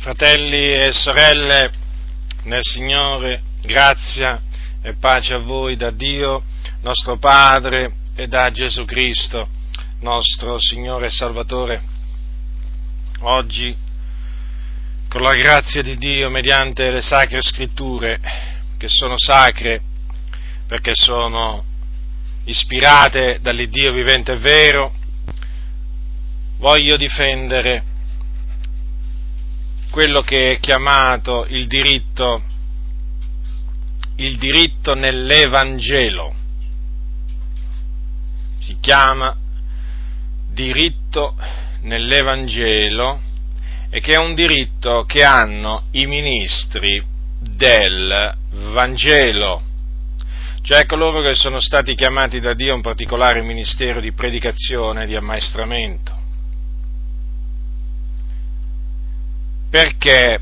Fratelli e sorelle nel Signore, grazia e pace a voi da Dio, nostro Padre, e da Gesù Cristo, nostro Signore e Salvatore. Oggi, con la grazia di Dio, mediante le sacre scritture, che sono sacre perché sono ispirate dall'Iddio vivente e vero, voglio difendere quello che è chiamato il diritto, il diritto nell'Evangelo. Si chiama diritto nell'Evangelo e che è un diritto che hanno i ministri del Vangelo, cioè coloro che sono stati chiamati da Dio a un particolare ministero di predicazione di ammaestramento. Perché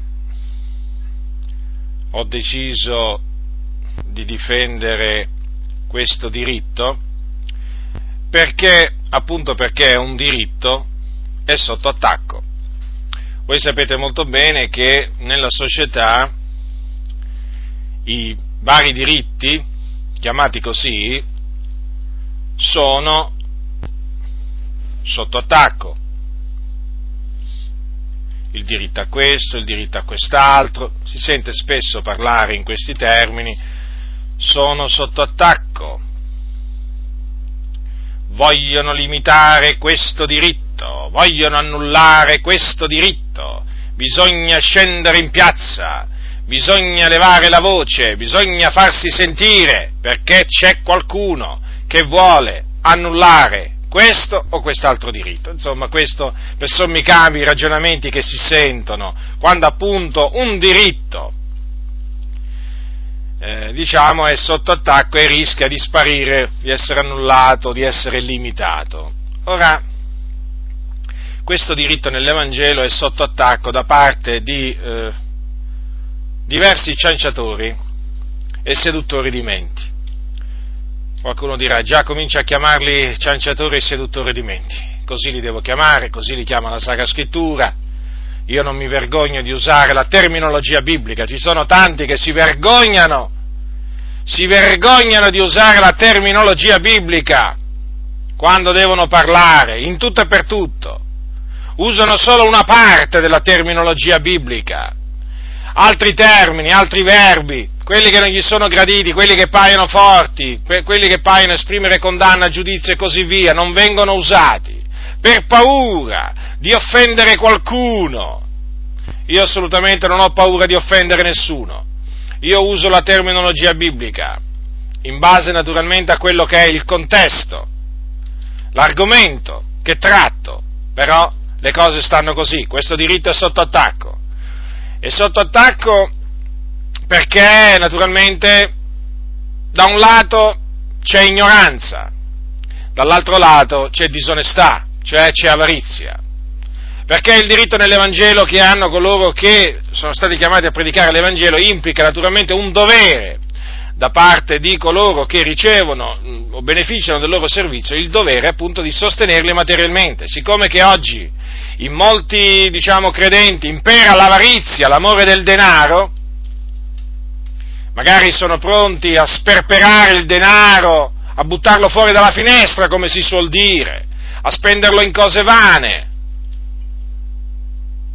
ho deciso di difendere questo diritto? Perché, appunto perché è un diritto, è sotto attacco. Voi sapete molto bene che nella società i vari diritti, chiamati così, sono sotto attacco il diritto a questo, il diritto a quest'altro, si sente spesso parlare in questi termini, sono sotto attacco, vogliono limitare questo diritto, vogliono annullare questo diritto, bisogna scendere in piazza, bisogna levare la voce, bisogna farsi sentire perché c'è qualcuno che vuole annullare questo o quest'altro diritto. Insomma, questo per sommi capi i ragionamenti che si sentono quando appunto un diritto, eh, diciamo, è sotto attacco e rischia di sparire, di essere annullato, di essere limitato. Ora, questo diritto nell'Evangelo è sotto attacco da parte di eh, diversi cianciatori e seduttori di menti. Qualcuno dirà, già comincia a chiamarli cianciatori e seduttori di menti. Così li devo chiamare, così li chiama la Sacra Scrittura. Io non mi vergogno di usare la terminologia biblica, ci sono tanti che si vergognano, si vergognano di usare la terminologia biblica quando devono parlare, in tutto e per tutto. Usano solo una parte della terminologia biblica, altri termini, altri verbi, quelli che non gli sono graditi, quelli che paiono forti, quelli che paiono esprimere condanna, giudizio e così via, non vengono usati per paura di offendere qualcuno. Io assolutamente non ho paura di offendere nessuno. Io uso la terminologia biblica, in base naturalmente a quello che è il contesto, l'argomento che tratto, però le cose stanno così, questo diritto è sotto attacco. È sotto attacco perché naturalmente da un lato c'è ignoranza, dall'altro lato c'è disonestà, cioè c'è avarizia. Perché il diritto nell'Evangelo che hanno coloro che sono stati chiamati a predicare l'Evangelo implica naturalmente un dovere da parte di coloro che ricevono o beneficiano del loro servizio, il dovere appunto di sostenerli materialmente. Siccome che oggi in molti, diciamo, credenti impera l'avarizia, l'amore del denaro, magari sono pronti a sperperare il denaro, a buttarlo fuori dalla finestra, come si suol dire, a spenderlo in cose vane.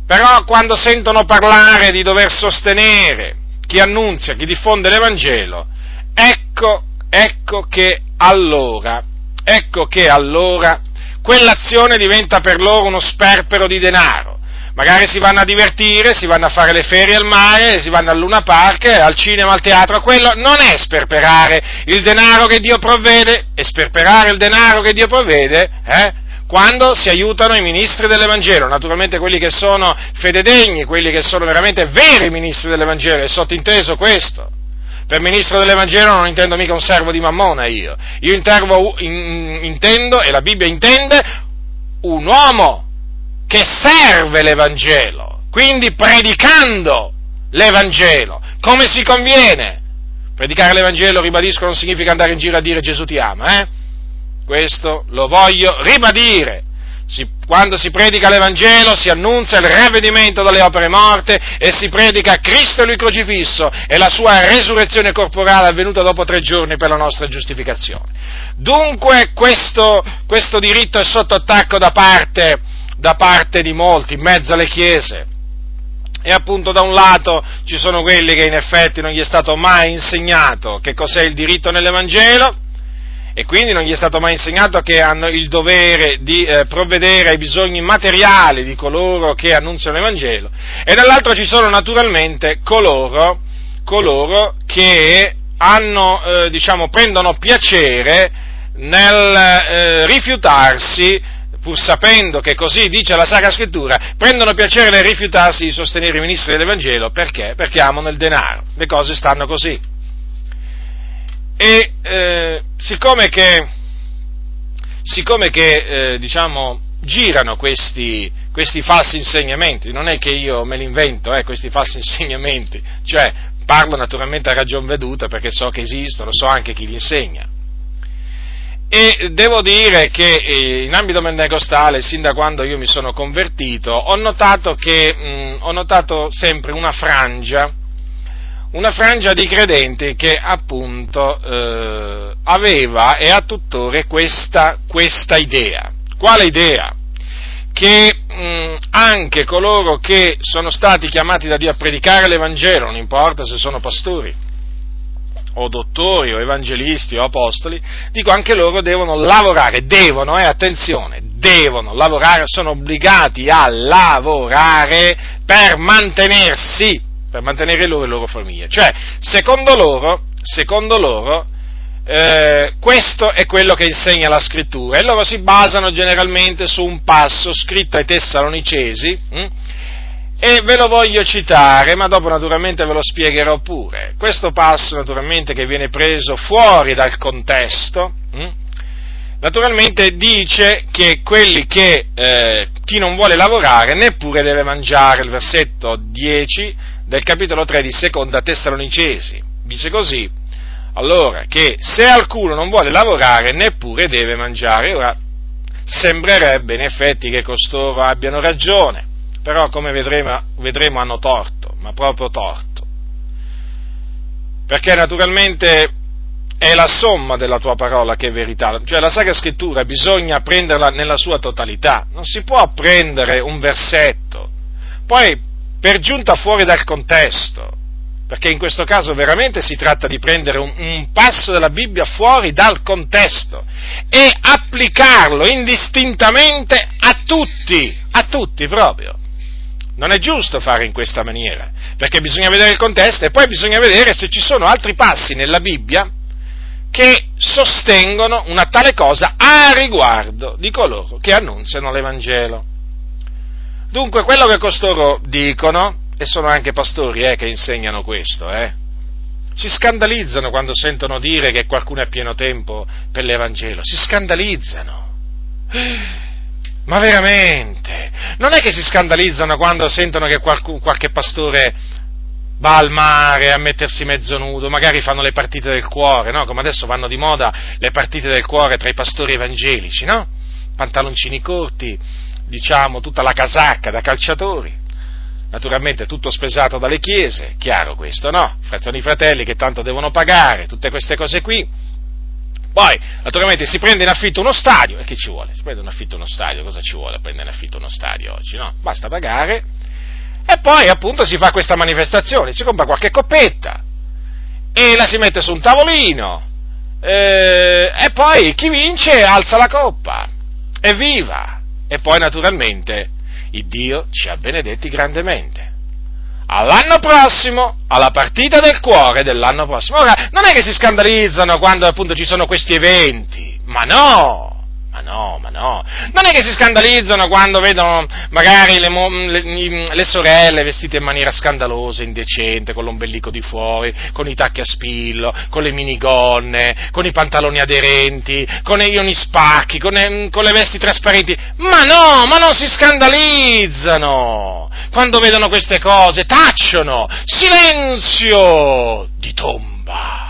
Però quando sentono parlare di dover sostenere chi annunzia, chi diffonde l'Evangelo, ecco, ecco che allora, ecco che allora quell'azione diventa per loro uno sperpero di denaro magari si vanno a divertire, si vanno a fare le ferie al mare, si vanno al Luna Park, al cinema, al teatro, quello non è sperperare il denaro che Dio provvede, è sperperare il denaro che Dio provvede, eh? quando si aiutano i ministri dell'Evangelo, naturalmente quelli che sono fededegni, quelli che sono veramente veri ministri dell'Evangelo, è sottinteso questo. Per ministro dell'Evangelo non intendo mica un servo di mammona io, io intervo, in, intendo, e la Bibbia intende, un uomo che serve l'Evangelo, quindi predicando l'Evangelo, come si conviene. Predicare l'Evangelo, ribadisco, non significa andare in giro a dire Gesù ti ama, eh? Questo lo voglio ribadire. Si, quando si predica l'Evangelo si annunzia il ravvedimento dalle opere morte e si predica Cristo Lui crocifisso e la sua resurrezione corporale avvenuta dopo tre giorni per la nostra giustificazione. Dunque questo, questo diritto è sotto attacco da parte, da parte di molti, in mezzo alle chiese. E appunto da un lato ci sono quelli che in effetti non gli è stato mai insegnato che cos'è il diritto nell'Evangelo, e quindi non gli è stato mai insegnato che hanno il dovere di eh, provvedere ai bisogni materiali di coloro che annunziano l'Evangelo e dall'altro ci sono naturalmente coloro, coloro che hanno, eh, diciamo, prendono piacere nel eh, rifiutarsi pur sapendo che così dice la Sacra Scrittura, prendono piacere nel rifiutarsi di sostenere i ministri dell'Evangelo, perché? Perché amano il denaro. Le cose stanno così. E eh, siccome che, siccome che eh, diciamo, girano questi, questi, falsi insegnamenti, non è che io me li invento, eh, questi falsi insegnamenti, cioè parlo naturalmente a ragion veduta perché so che esistono, so anche chi li insegna. E devo dire che eh, in ambito pentecostale, sin da quando io mi sono convertito, ho notato che mh, ho notato sempre una frangia una frangia di credenti che appunto eh, aveva e ha tuttora questa, questa, idea. Quale idea? Che mh, anche coloro che sono stati chiamati da Dio a predicare l'Evangelo, non importa se sono pastori, o dottori, o evangelisti, o apostoli, dico anche loro devono lavorare, devono, eh, attenzione, devono lavorare, sono obbligati a lavorare per mantenersi per mantenere loro e le loro famiglie. Cioè, secondo loro, secondo loro eh, questo è quello che insegna la scrittura e loro si basano generalmente su un passo scritto ai Tessalonicesi hm? e ve lo voglio citare, ma dopo naturalmente ve lo spiegherò pure. Questo passo naturalmente che viene preso fuori dal contesto, hm? naturalmente dice che quelli che eh, chi non vuole lavorare neppure deve mangiare, il versetto 10 del capitolo 3 di seconda Tessalonicesi. Dice così, allora, che se alcuno non vuole lavorare neppure deve mangiare. Ora, sembrerebbe in effetti che costoro abbiano ragione, però come vedremo, vedremo hanno torto, ma proprio torto. Perché naturalmente è la somma della tua parola che è verità, cioè la Sacra Scrittura bisogna prenderla nella sua totalità, non si può prendere un versetto, poi per giunta fuori dal contesto, perché in questo caso veramente si tratta di prendere un, un, passo della Bibbia fuori dal contesto e applicarlo indistintamente a tutti, a tutti proprio. Non è giusto fare in questa maniera, perché bisogna vedere il contesto e poi bisogna vedere se ci sono altri passi nella Bibbia che sostengono una tale cosa a riguardo di coloro che annunziano l'Evangelo. Dunque, quello che costoro dicono, e sono anche pastori eh, che insegnano questo, eh, si scandalizzano quando sentono dire che qualcuno è pieno tempo per l'Evangelo, si scandalizzano. Ma veramente? Non è che si scandalizzano quando sentono che qualche, qualche pastore va al mare a mettersi mezzo nudo, magari fanno le partite del cuore, no? Come adesso vanno di moda le partite del cuore tra i pastori evangelici, no? Pantaloncini corti, diciamo, tutta la casacca da calciatori, naturalmente tutto spesato dalle chiese, chiaro questo, no? Fratelli fratelli che tanto devono pagare, tutte queste cose qui. Poi, naturalmente, si prende in affitto uno stadio, e che ci vuole? Si prende in affitto uno stadio, cosa ci vuole prendere in affitto uno stadio oggi, no? Basta pagare, e poi appunto si fa questa manifestazione, si compra qualche coppetta, e la si mette su un tavolino, eh, e poi chi vince alza la coppa, evviva! E poi naturalmente il Dio ci ha benedetti grandemente. All'anno prossimo, alla partita del cuore dell'anno prossimo. Ora, non è che si scandalizzano quando appunto ci sono questi eventi, ma no! Ma no, ma no. Non è che si scandalizzano quando vedono magari le, le, le, sorelle vestite in maniera scandalosa, indecente, con l'ombelico di fuori, con i tacchi a spillo, con le minigonne, con i pantaloni aderenti, con i ioni spacchi, con, con le vesti trasparenti. Ma no, ma non si scandalizzano! Quando vedono queste cose, tacciono! Silenzio di tomba!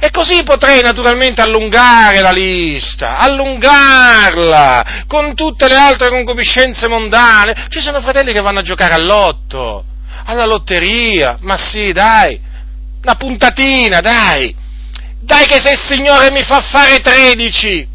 E così potrei naturalmente allungare la lista, allungarla con tutte le altre concupiscenze mondane. Ci sono fratelli che vanno a giocare all'otto, alla lotteria, ma sì, dai, una puntatina, dai. Dai che se il Signore mi fa fare 13,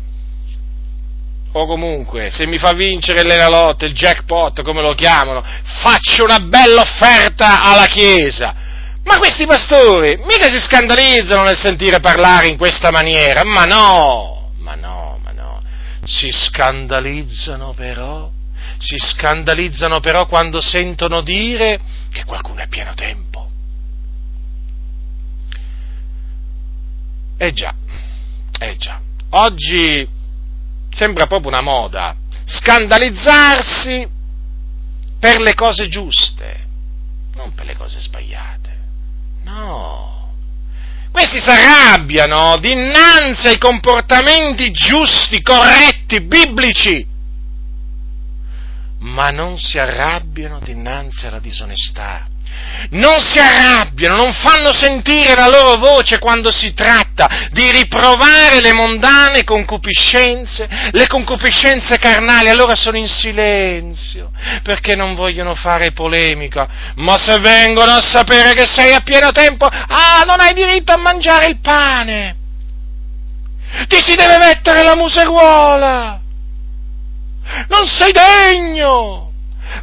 o comunque se mi fa vincere l'Enalotto, il jackpot, come lo chiamano, faccio una bella offerta alla Chiesa ma questi pastori mica si scandalizzano nel sentire parlare in questa maniera, ma no, ma no, ma no. Si scandalizzano però, si scandalizzano però quando sentono dire che qualcuno è pieno tempo. Eh già, eh già. Oggi sembra proprio una moda scandalizzarsi per le cose giuste, non per le cose sbagliate. No. Questi si arrabbiano dinanzi ai comportamenti giusti, corretti, biblici, ma non si arrabbiano dinanzi alla disonestà non si arrabbiano, non fanno sentire la loro voce quando si tratta di riprovare le mondane concupiscenze, le concupiscenze carnali, allora sono in silenzio, perché non vogliono fare polemica, ma se vengono a sapere che sei a pieno tempo, ah, non hai diritto a mangiare il pane, ti si deve mettere la museruola, non sei degno,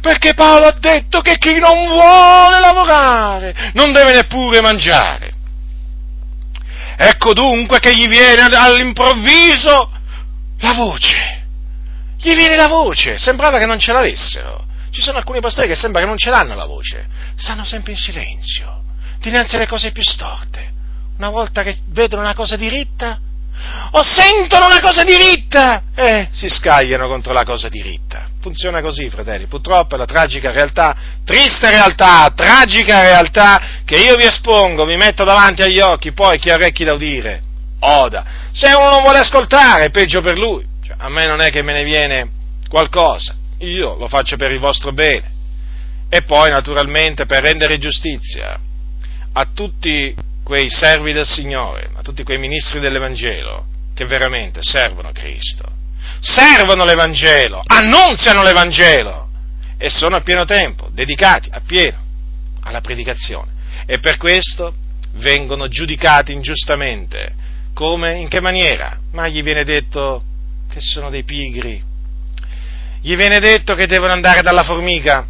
perché Paolo ha detto che chi non vuole lavorare non deve neppure mangiare. Ecco dunque che gli viene all'improvviso la voce. Gli viene la voce, sembrava che non ce l'avessero. Ci sono alcuni pastori che sembra che non ce l'hanno la voce, stanno sempre in silenzio, dinanzi alle cose più storte. Una volta che vedono una cosa diritta, o sentono una cosa diritta e si scagliano contro la cosa diritta. Funziona così, fratelli. Purtroppo è la tragica realtà, triste realtà, tragica realtà che io vi espongo, vi metto davanti agli occhi, poi chi ha orecchi da udire, oda. Se uno non vuole ascoltare, peggio per lui. Cioè, a me non è che me ne viene qualcosa, io lo faccio per il vostro bene. E poi, naturalmente, per rendere giustizia a tutti quei servi del Signore, a tutti quei ministri dell'Evangelo che veramente servono Cristo, servono l'Evangelo, annunziano l'Evangelo e sono a pieno tempo, dedicati a pieno alla predicazione e per questo vengono giudicati ingiustamente. Come? In che maniera? Ma gli viene detto che sono dei pigri, gli viene detto che devono andare dalla formica.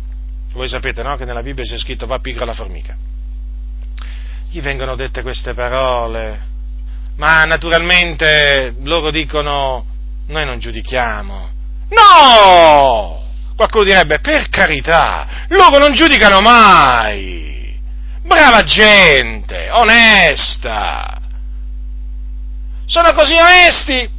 Voi sapete, no? Che nella Bibbia c'è scritto va pigra la formica gli vengono dette queste parole, ma naturalmente loro dicono noi non giudichiamo. No! Qualcuno direbbe per carità, loro non giudicano mai. Brava gente, onesta. Sono così onesti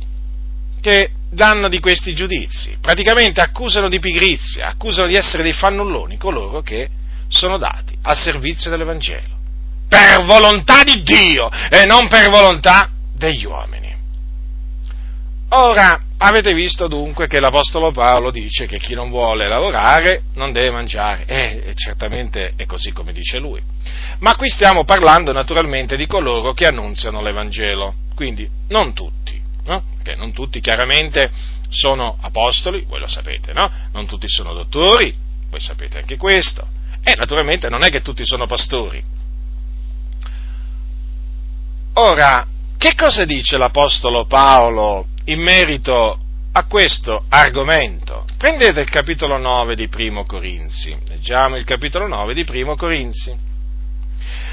che danno di questi giudizi. Praticamente accusano di pigrizia, accusano di essere dei fannulloni coloro che sono dati al servizio dell'Evangelo per volontà di Dio e non per volontà degli uomini. Ora, avete visto dunque che l'Apostolo Paolo dice che chi non vuole lavorare non deve mangiare, e certamente è così come dice lui. Ma qui stiamo parlando naturalmente di coloro che annunziano l'Evangelo, quindi non tutti, no? Perché non tutti chiaramente sono apostoli, voi lo sapete, no? Non tutti sono dottori, voi sapete anche questo, e naturalmente non è che tutti sono pastori, Ora, che cosa dice l'Apostolo Paolo in merito a questo argomento? Prendete il capitolo 9 di Primo Corinzi, leggiamo il capitolo 9 di Primo Corinzi.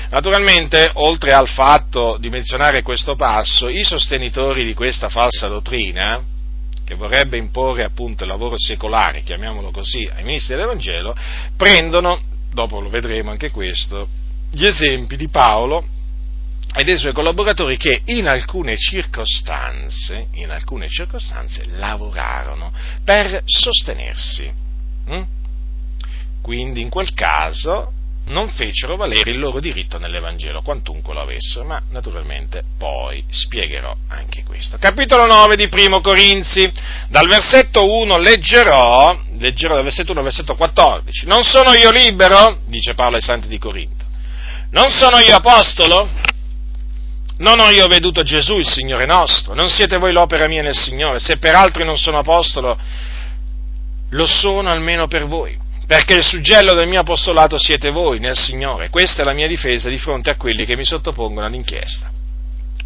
Naturalmente, oltre al fatto di menzionare questo passo, i sostenitori di questa falsa dottrina, che vorrebbe imporre appunto il lavoro secolare, chiamiamolo così, ai ministri dell'Evangelo, prendono, dopo lo vedremo anche questo, gli esempi di Paolo e dei suoi collaboratori che in alcune circostanze, in alcune circostanze lavorarono per sostenersi. Mm? Quindi in quel caso non fecero valere il loro diritto nell'Evangelo, quantunque lo avessero, ma naturalmente poi spiegherò anche questo. Capitolo 9 di Primo Corinzi, dal versetto 1 leggerò, leggerò dal versetto 1 al versetto 14. Non sono io libero, dice Paolo ai santi di Corinto, non sono io apostolo, Non ho io veduto Gesù, il Signore nostro, non siete voi l'opera mia nel Signore, se per altri non sono apostolo, lo sono almeno per voi, perché il suggello del mio apostolato siete voi nel Signore. Questa è la mia difesa di fronte a quelli che mi sottopongono all'inchiesta.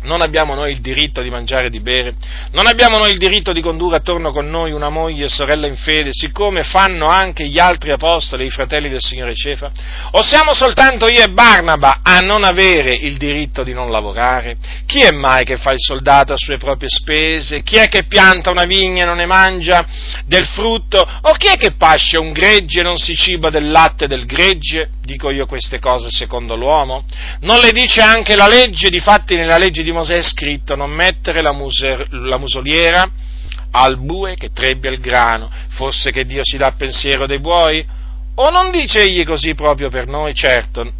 Non abbiamo noi il diritto di mangiare e di bere, non abbiamo noi il diritto di condurre attorno con noi una moglie e sorella in fede, siccome fanno anche gli altri apostoli, i fratelli del Signore Cefa? O siamo soltanto io e Barnaba a non avere il diritto di non lavorare? Chi è mai che fa il soldato a sue proprie spese? Chi è che pianta una vigna e non ne mangia del frutto? O chi è che pasce un gregge e non si ciba del latte del gregge? Dico io queste cose secondo l'uomo? Non le dice anche la legge, difatti nella legge di Mosè è scritto non mettere la, muser, la musoliera al bue che trebbia il grano, fosse che Dio si dà pensiero dei buoi? O non dice egli così proprio per noi? Certo,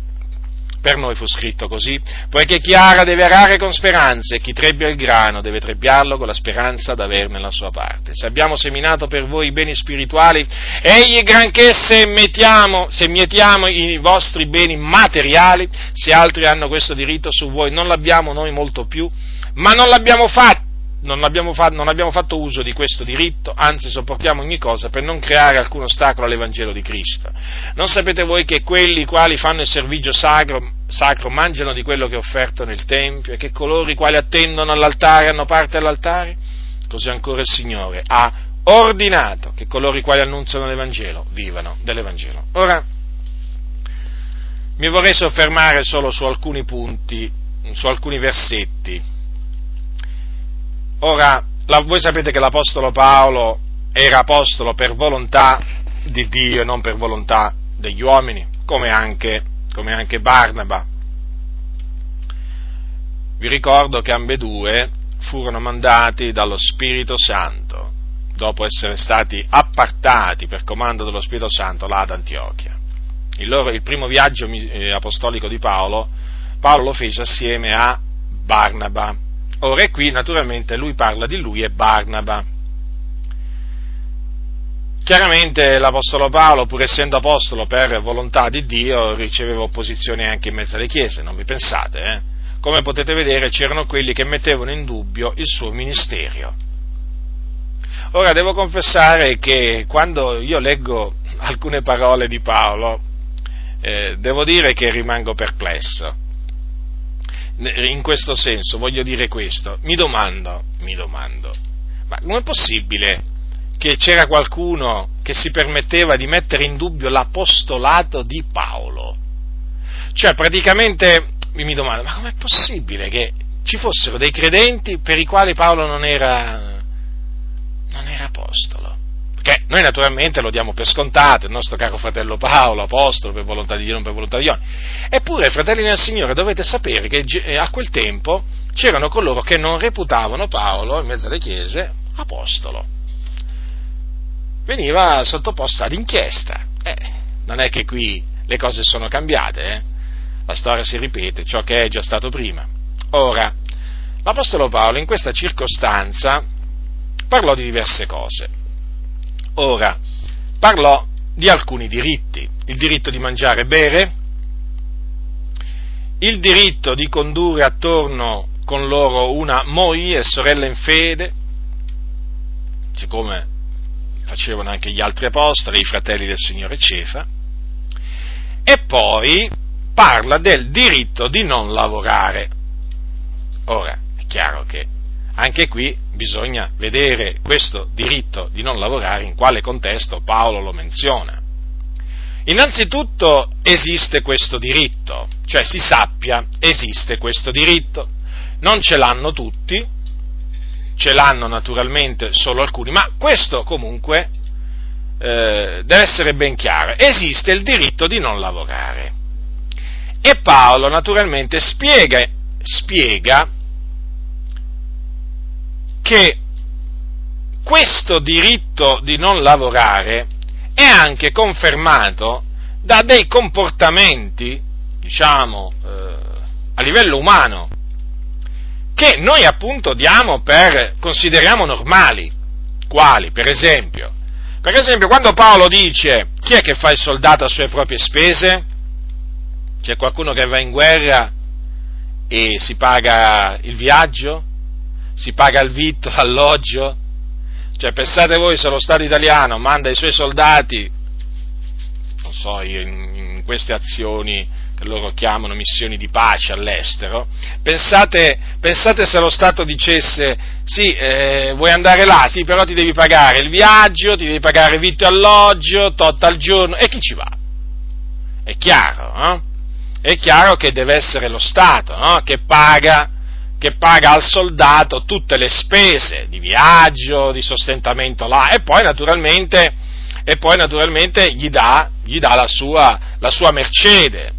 per noi fu scritto così, poiché chi ara deve arare con speranza e chi trebbia il grano deve trebbiarlo con la speranza d'averne la sua parte. Se abbiamo seminato per voi i beni spirituali, egli granché se mettiamo, se mietiamo i vostri beni materiali, se altri hanno questo diritto su voi, non l'abbiamo noi molto più, ma non l'abbiamo fatto non abbiamo, fatto, non abbiamo, fatto, uso di questo diritto, anzi sopportiamo ogni cosa per non creare alcun ostacolo all'Evangelo di Cristo. Non sapete voi che quelli quali fanno il servigio sacro, sacro mangiano di quello che è offerto nel Tempio e che coloro i quali attendono all'altare hanno parte all'altare? Così ancora il Signore ha ordinato che coloro i quali annunziano l'Evangelo vivano dell'Evangelo. Ora, mi vorrei soffermare solo su alcuni punti, su alcuni versetti Ora, la, voi sapete che l'Apostolo Paolo era apostolo per volontà di Dio e non per volontà degli uomini, come anche, come anche Barnaba. Vi ricordo che ambedue furono mandati dallo Spirito Santo, dopo essere stati appartati per comando dello Spirito Santo là ad Antiochia. Il, loro, il primo viaggio eh, apostolico di Paolo, Paolo lo fece assieme a Barnaba Ora e qui naturalmente lui parla di lui e Barnaba. Chiaramente l'Apostolo Paolo, pur essendo apostolo per volontà di Dio, riceveva opposizione anche in mezzo alle chiese, non vi pensate, eh? Come potete vedere c'erano quelli che mettevano in dubbio il suo ministero. Ora devo confessare che quando io leggo alcune parole di Paolo, eh, devo dire che rimango perplesso in questo senso, voglio dire questo, mi domando, mi domando, ma com'è possibile che c'era qualcuno che si permetteva di mettere in dubbio l'apostolato di Paolo? Cioè, praticamente mi domando, ma com'è possibile che ci fossero dei credenti per i quali Paolo non era, non era apostolo? Perché noi naturalmente lo diamo per scontato, il nostro caro fratello Paolo, apostolo per volontà di Dio, non per volontà di Dio. Eppure, fratelli nel Signore, dovete sapere che eh, a quel tempo c'erano coloro che non reputavano Paolo, in mezzo alle chiese, apostolo. Veniva sottoposto ad inchiesta. Eh, non è che qui le cose sono cambiate, eh? la storia si ripete, ciò che è già stato prima. Ora, l'Apostolo Paolo in questa circostanza parlò di diverse cose. Ora, parlò di alcuni diritti, il diritto di mangiare e bere, il diritto di condurre attorno con loro una moglie sorella in fede, siccome facevano anche gli altri apostoli, i fratelli del Signore Cefa, e poi parla del diritto di non lavorare. Ora, è chiaro che anche qui bisogna vedere questo diritto di non lavorare in quale contesto Paolo lo menziona. Innanzitutto esiste questo diritto, cioè si sappia esiste questo diritto. Non ce l'hanno tutti, ce l'hanno naturalmente solo alcuni, ma questo comunque eh, deve essere ben chiaro. Esiste il diritto di non lavorare. E Paolo naturalmente spiega, spiega che questo diritto di non lavorare è anche confermato da dei comportamenti, diciamo, eh, a livello umano, che noi appunto diamo per, consideriamo normali. Quali? Per esempio, per esempio, quando Paolo dice chi è che fa il soldato a sue proprie spese? C'è qualcuno che va in guerra e si paga il viaggio, si paga il vitto, l'alloggio. Cioè, pensate voi se lo Stato italiano manda i suoi soldati, non so, in, in queste azioni che loro chiamano missioni di pace all'estero, pensate, pensate se lo Stato dicesse sì, eh, vuoi andare là, sì, però ti devi pagare il viaggio, ti devi pagare vitto e alloggio, tot al giorno, e chi ci va? È chiaro, no? È chiaro che deve essere lo Stato no? che, paga, che paga al soldato tutte le spese di viaggio, di sostentamento là, e poi naturalmente, e poi naturalmente gli dà, gli dà la, sua, la sua mercede,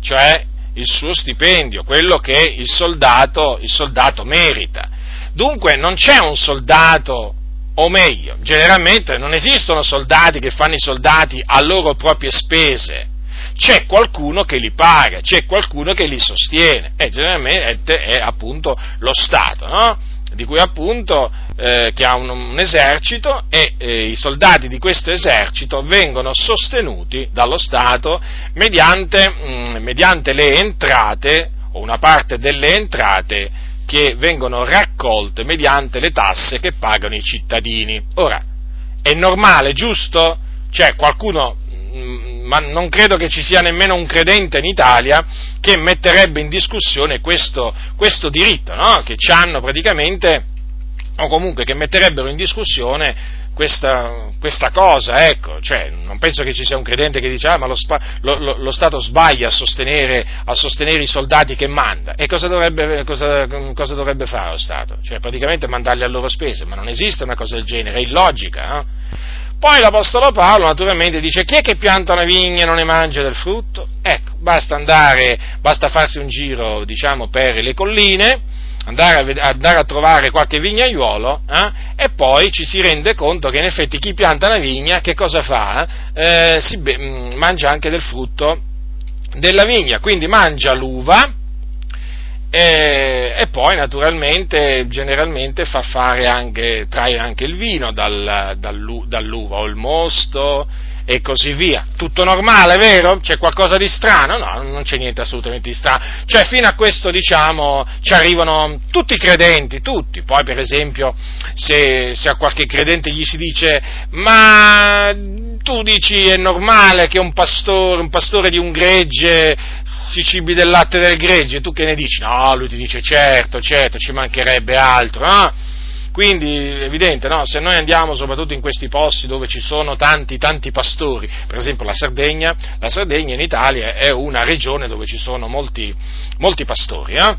cioè il suo stipendio, quello che il soldato, il soldato merita. Dunque non c'è un soldato, o meglio, generalmente non esistono soldati che fanno i soldati a loro proprie spese, c'è qualcuno che li paga, c'è qualcuno che li sostiene, e generalmente è appunto lo Stato, no? di cui appunto eh, che ha un, un esercito e eh, i soldati di questo esercito vengono sostenuti dallo Stato mediante, mh, mm, mediante le entrate o una parte delle entrate che vengono raccolte mediante le tasse che pagano i cittadini. Ora, è normale, giusto? Cioè, qualcuno mm, ma non credo che ci sia nemmeno un credente in Italia che metterebbe in discussione questo, questo diritto, no? che hanno praticamente, o comunque che metterebbero in discussione questa, questa, cosa, ecco, cioè, non penso che ci sia un credente che dice ah ma lo, lo, lo, lo Stato sbaglia a sostenere, a sostenere, i soldati che manda, e cosa dovrebbe, cosa, cosa dovrebbe, fare lo Stato? Cioè praticamente mandarli a loro spese, ma non esiste una cosa del genere, è illogica, no? Poi l'Apostolo Paolo naturalmente dice chi è che pianta una vigna e non ne mangia del frutto? Ecco, basta andare, basta farsi un giro, diciamo, per le colline, andare a, andare a trovare qualche vignaiuolo eh, e poi ci si rende conto che in effetti chi pianta una vigna che cosa fa? Eh, si be- mm, mangia anche del frutto della vigna, quindi mangia l'uva, e, e, poi naturalmente generalmente fa fare anche, trae anche il vino dal, dall'uva o il mosto e così via. Tutto normale, vero? C'è qualcosa di strano? No, non c'è niente assolutamente di strano. Cioè fino a questo diciamo ci arrivano tutti i credenti, tutti. Poi per esempio se, se a qualche credente gli si dice ma tu dici è normale che un pastore, un pastore di un gregge si cibi del latte del gregge, tu che ne dici? No, lui ti dice certo, certo, ci mancherebbe altro, no? Quindi è evidente, no? se noi andiamo soprattutto in questi posti dove ci sono tanti, tanti pastori, per esempio la Sardegna, la Sardegna in Italia è una regione dove ci sono molti, molti pastori, eh?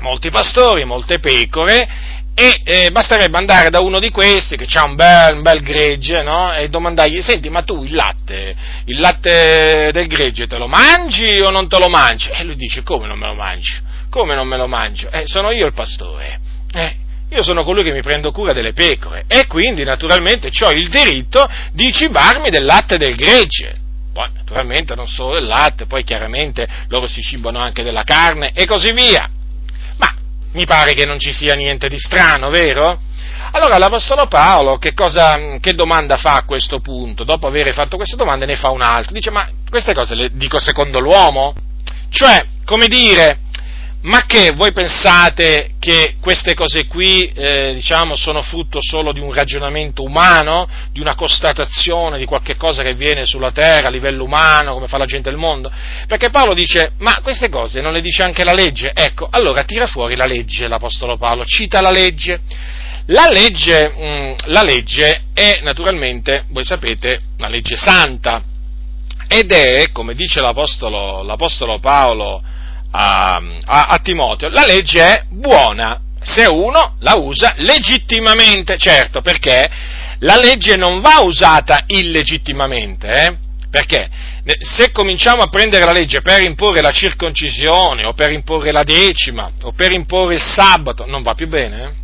molti pastori, molte pecore e eh, basterebbe andare da uno di questi che ha un bel, bel gregge no? e domandargli, senti ma tu il latte, il latte del gregge te lo mangi o non te lo mangi? E lui dice come non me lo mangio? Come non me lo mangio? Eh, sono io il pastore, eh, io sono colui che mi prendo cura delle pecore e quindi naturalmente ho il diritto di cibarmi del latte del gregge. Poi naturalmente non solo del latte, poi chiaramente loro si cibano anche della carne e così via. Mi pare che non ci sia niente di strano, vero? Allora l'Apostolo Paolo che, cosa, che domanda fa a questo punto? Dopo aver fatto queste domande ne fa un'altra. Dice, ma queste cose le dico secondo l'uomo? Cioè, come dire, ma che voi pensate che queste cose qui, eh, diciamo, sono frutto solo di un ragionamento umano, di una constatazione di qualche cosa che avviene sulla terra a livello umano, come fa la gente del mondo? Perché Paolo dice, ma queste cose non le dice anche la legge? Ecco, allora tira fuori la legge l'Apostolo Paolo, cita la legge. La legge, mh, mm, la legge è naturalmente, voi sapete, una legge santa ed è, come dice l'Apostolo, l'Apostolo Paolo, a, a, a Timoteo, la legge è buona se uno la usa legittimamente, certo, perché la legge non va usata illegittimamente, eh? perché se cominciamo a prendere la legge per imporre la circoncisione o per imporre la decima o per imporre il sabato, non va più bene. Eh?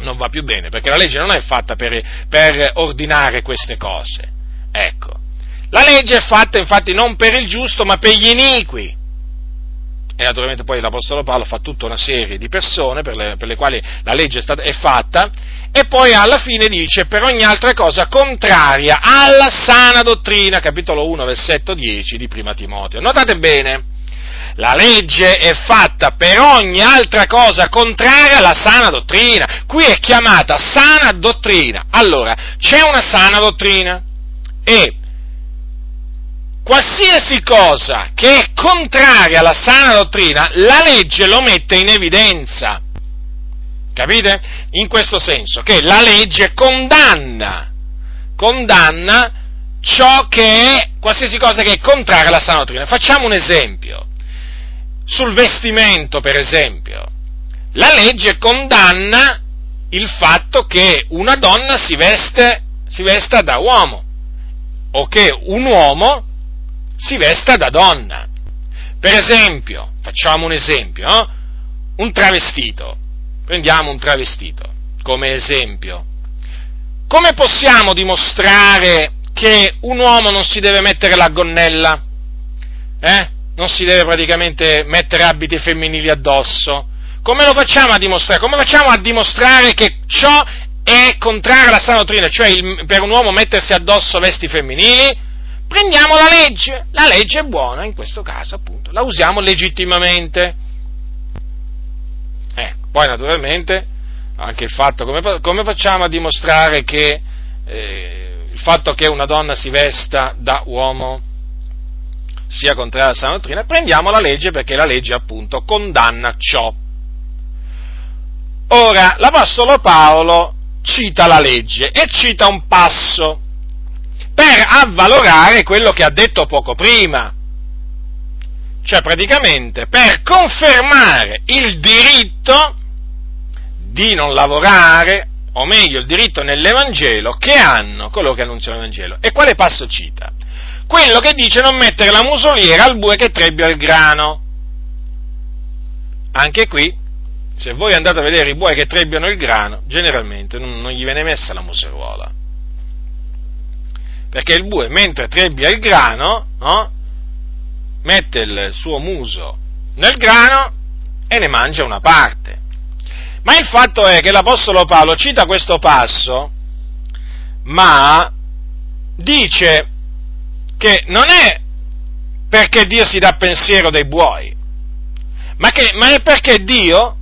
Non va più bene, perché la legge non è fatta per, per ordinare queste cose. Ecco. La legge è fatta infatti non per il giusto, ma per gli iniqui e naturalmente poi l'Apostolo Paolo fa tutta una serie di persone per le, per le quali la legge è, stata, è fatta e poi alla fine dice per ogni altra cosa contraria alla sana dottrina, capitolo 1, versetto 10 di Prima Timoteo. Notate bene, La legge è fatta per ogni altra cosa contraria alla sana dottrina. Qui è chiamata sana dottrina. Allora, c'è una sana dottrina e qualsiasi cosa che è contraria alla sana dottrina, la legge lo mette in evidenza. Capite? In questo senso, che la legge condanna, condanna ciò che è, qualsiasi cosa che è contraria alla sana dottrina. Facciamo un esempio. Sul vestimento, per esempio. La legge condanna il fatto che una donna si veste, si vesta da uomo o che un uomo si vesta da donna. Per esempio, facciamo un esempio, no? un travestito, prendiamo un travestito come esempio. Come possiamo dimostrare che un uomo non si deve mettere la gonnella? Eh? Non si deve praticamente mettere abiti femminili addosso? Come lo facciamo a dimostrare? Come facciamo a dimostrare che ciò è contrario alla sana dottrina, cioè il, per un uomo mettersi addosso vesti femminili? Prendiamo la legge, la legge è buona in questo caso appunto, la usiamo legittimamente. Eh, poi naturalmente anche il fatto, come, come facciamo a dimostrare che eh, il fatto che una donna si vesta da uomo sia contraria alla sana dottrina? Prendiamo la legge perché la legge appunto condanna ciò. Ora, l'Apostolo Paolo cita la legge e cita un passo per avvalorare quello che ha detto poco prima. Cioè praticamente per confermare il diritto di non lavorare, o meglio il diritto nell'Evangelo, che hanno coloro che annunciano l'Evangelo. E quale passo cita? Quello che dice non mettere la musoliera al bue che trebbia il grano. Anche qui, se voi andate a vedere i buoi che trebbiano il grano, generalmente non, non gli viene messa la museruola perché il bue mentre trebbia il grano, no? mette il suo muso nel grano e ne mangia una parte. Ma il fatto è che l'Apostolo Paolo cita questo passo, ma dice che non è perché Dio si dà pensiero dei buoi, ma, che, ma è perché Dio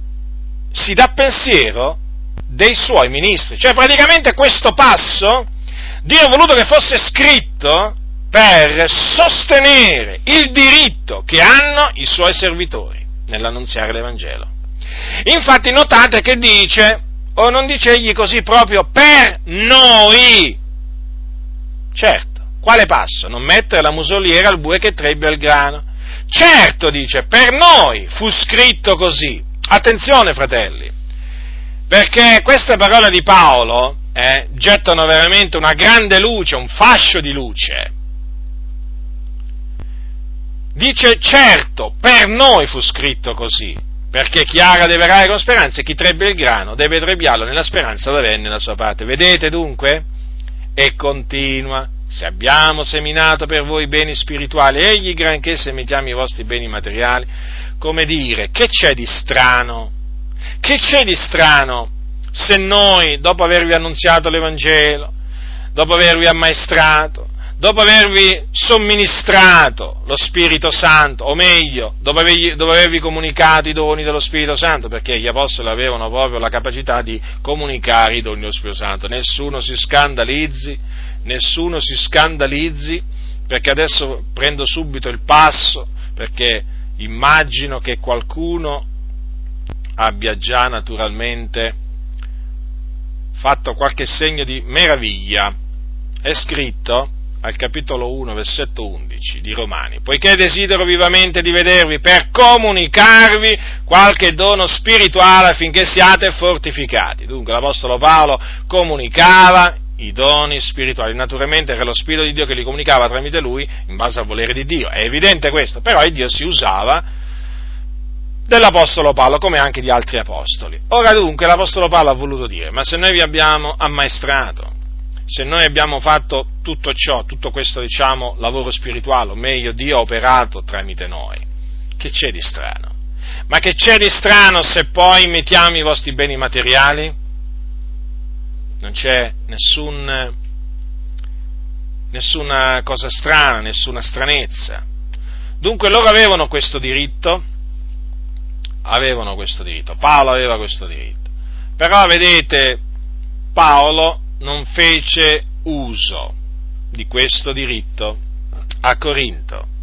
si dà pensiero dei suoi ministri. Cioè praticamente questo passo Dio ha voluto che fosse scritto per sostenere il diritto che hanno i suoi servitori nell'annunziare l'Evangelo. Infatti notate che dice, o non dice egli così proprio, per noi. Certo, quale passo? Non mettere la musoliera al bue che trebbia il grano. Certo, dice, per noi fu scritto così. Attenzione, fratelli, perché queste parole di Paolo eh, gettano veramente una grande luce, un fascio di luce. Dice certo, per noi fu scritto così, perché chi ara deve arare con speranza e chi trebbe il grano deve trebbiarlo nella speranza d'avere nella sua parte. Vedete dunque? E continua, se abbiamo seminato per voi beni spirituali, egli granché semitiamo i vostri beni materiali, come dire, che c'è di strano? Che c'è di strano se noi, dopo avervi annunziato l'Evangelo, dopo avervi ammaestrato, dopo avervi somministrato lo Spirito Santo, o meglio, dopo avervi, dopo avervi, comunicato i doni dello Spirito Santo, perché gli Apostoli avevano proprio la capacità di comunicare i doni dello Spirito Santo, nessuno si scandalizzi, nessuno si scandalizzi, perché adesso prendo subito il passo, perché immagino che qualcuno abbia già naturalmente fatto qualche segno di meraviglia. È scritto al capitolo 1, versetto 11 di Romani, poiché desidero vivamente di vedervi per comunicarvi qualche dono spirituale affinché siate fortificati. Dunque l'Apostolo Paolo comunicava i doni spirituali, naturalmente era lo Spirito di Dio che li comunicava tramite lui in base al volere di Dio, è evidente questo, però Dio si usava dell'Apostolo Paolo, come anche di altri apostoli. Ora dunque l'Apostolo Paolo ha voluto dire, ma se noi vi abbiamo ammaestrato, se noi abbiamo fatto tutto ciò, tutto questo diciamo lavoro spirituale, o meglio Dio ha operato tramite noi, che c'è di strano? Ma che c'è di strano se poi mettiamo i vostri beni materiali? Non c'è nessun, nessuna cosa strana, nessuna stranezza Dunque loro avevano questo diritto, avevano questo diritto, Paolo aveva questo diritto, però vedete, Paolo non fece uso di questo diritto a Corinto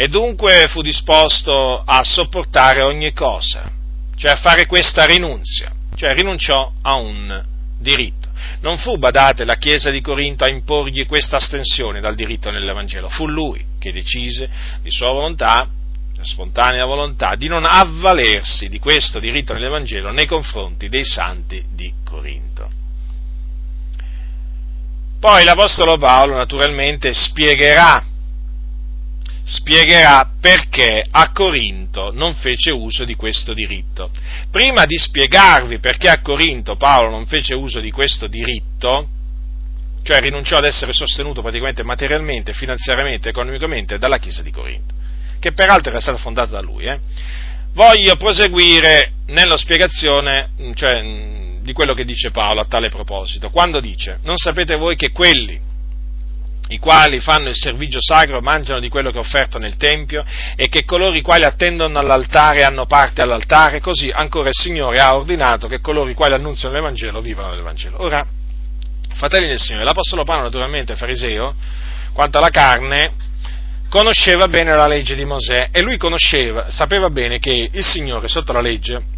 e dunque fu disposto a sopportare ogni cosa, cioè a fare questa rinunzia, cioè rinunciò a un diritto. Non fu, badate, la Chiesa di Corinto a imporgli questa astensione dal diritto nell'Evangelo, fu lui che decise di sua volontà, spontanea volontà, di non avvalersi di questo diritto nell'Evangelo nei confronti dei santi di Corinto. Poi l'Apostolo Paolo naturalmente spiegherà spiegherà perché a Corinto non fece uso di questo diritto. Prima di spiegarvi perché a Corinto Paolo non fece uso di questo diritto, cioè rinunciò ad essere sostenuto praticamente materialmente, finanziariamente, economicamente dalla Chiesa di Corinto, che peraltro era stata fondata da lui, eh, voglio proseguire nella spiegazione cioè, di quello che dice Paolo a tale proposito, quando dice, non sapete voi che quelli i quali fanno il servizio sacro mangiano di quello che è offerto nel Tempio e che coloro i quali attendono all'altare hanno parte all'altare, così ancora il Signore ha ordinato che coloro i quali annunziano l'Evangelo vivano dell'Evangelo. Ora, fratelli del Signore, l'Apostolo Paolo naturalmente fariseo, quanto alla carne, conosceva bene la legge di Mosè e lui conosceva, sapeva bene che il Signore sotto la legge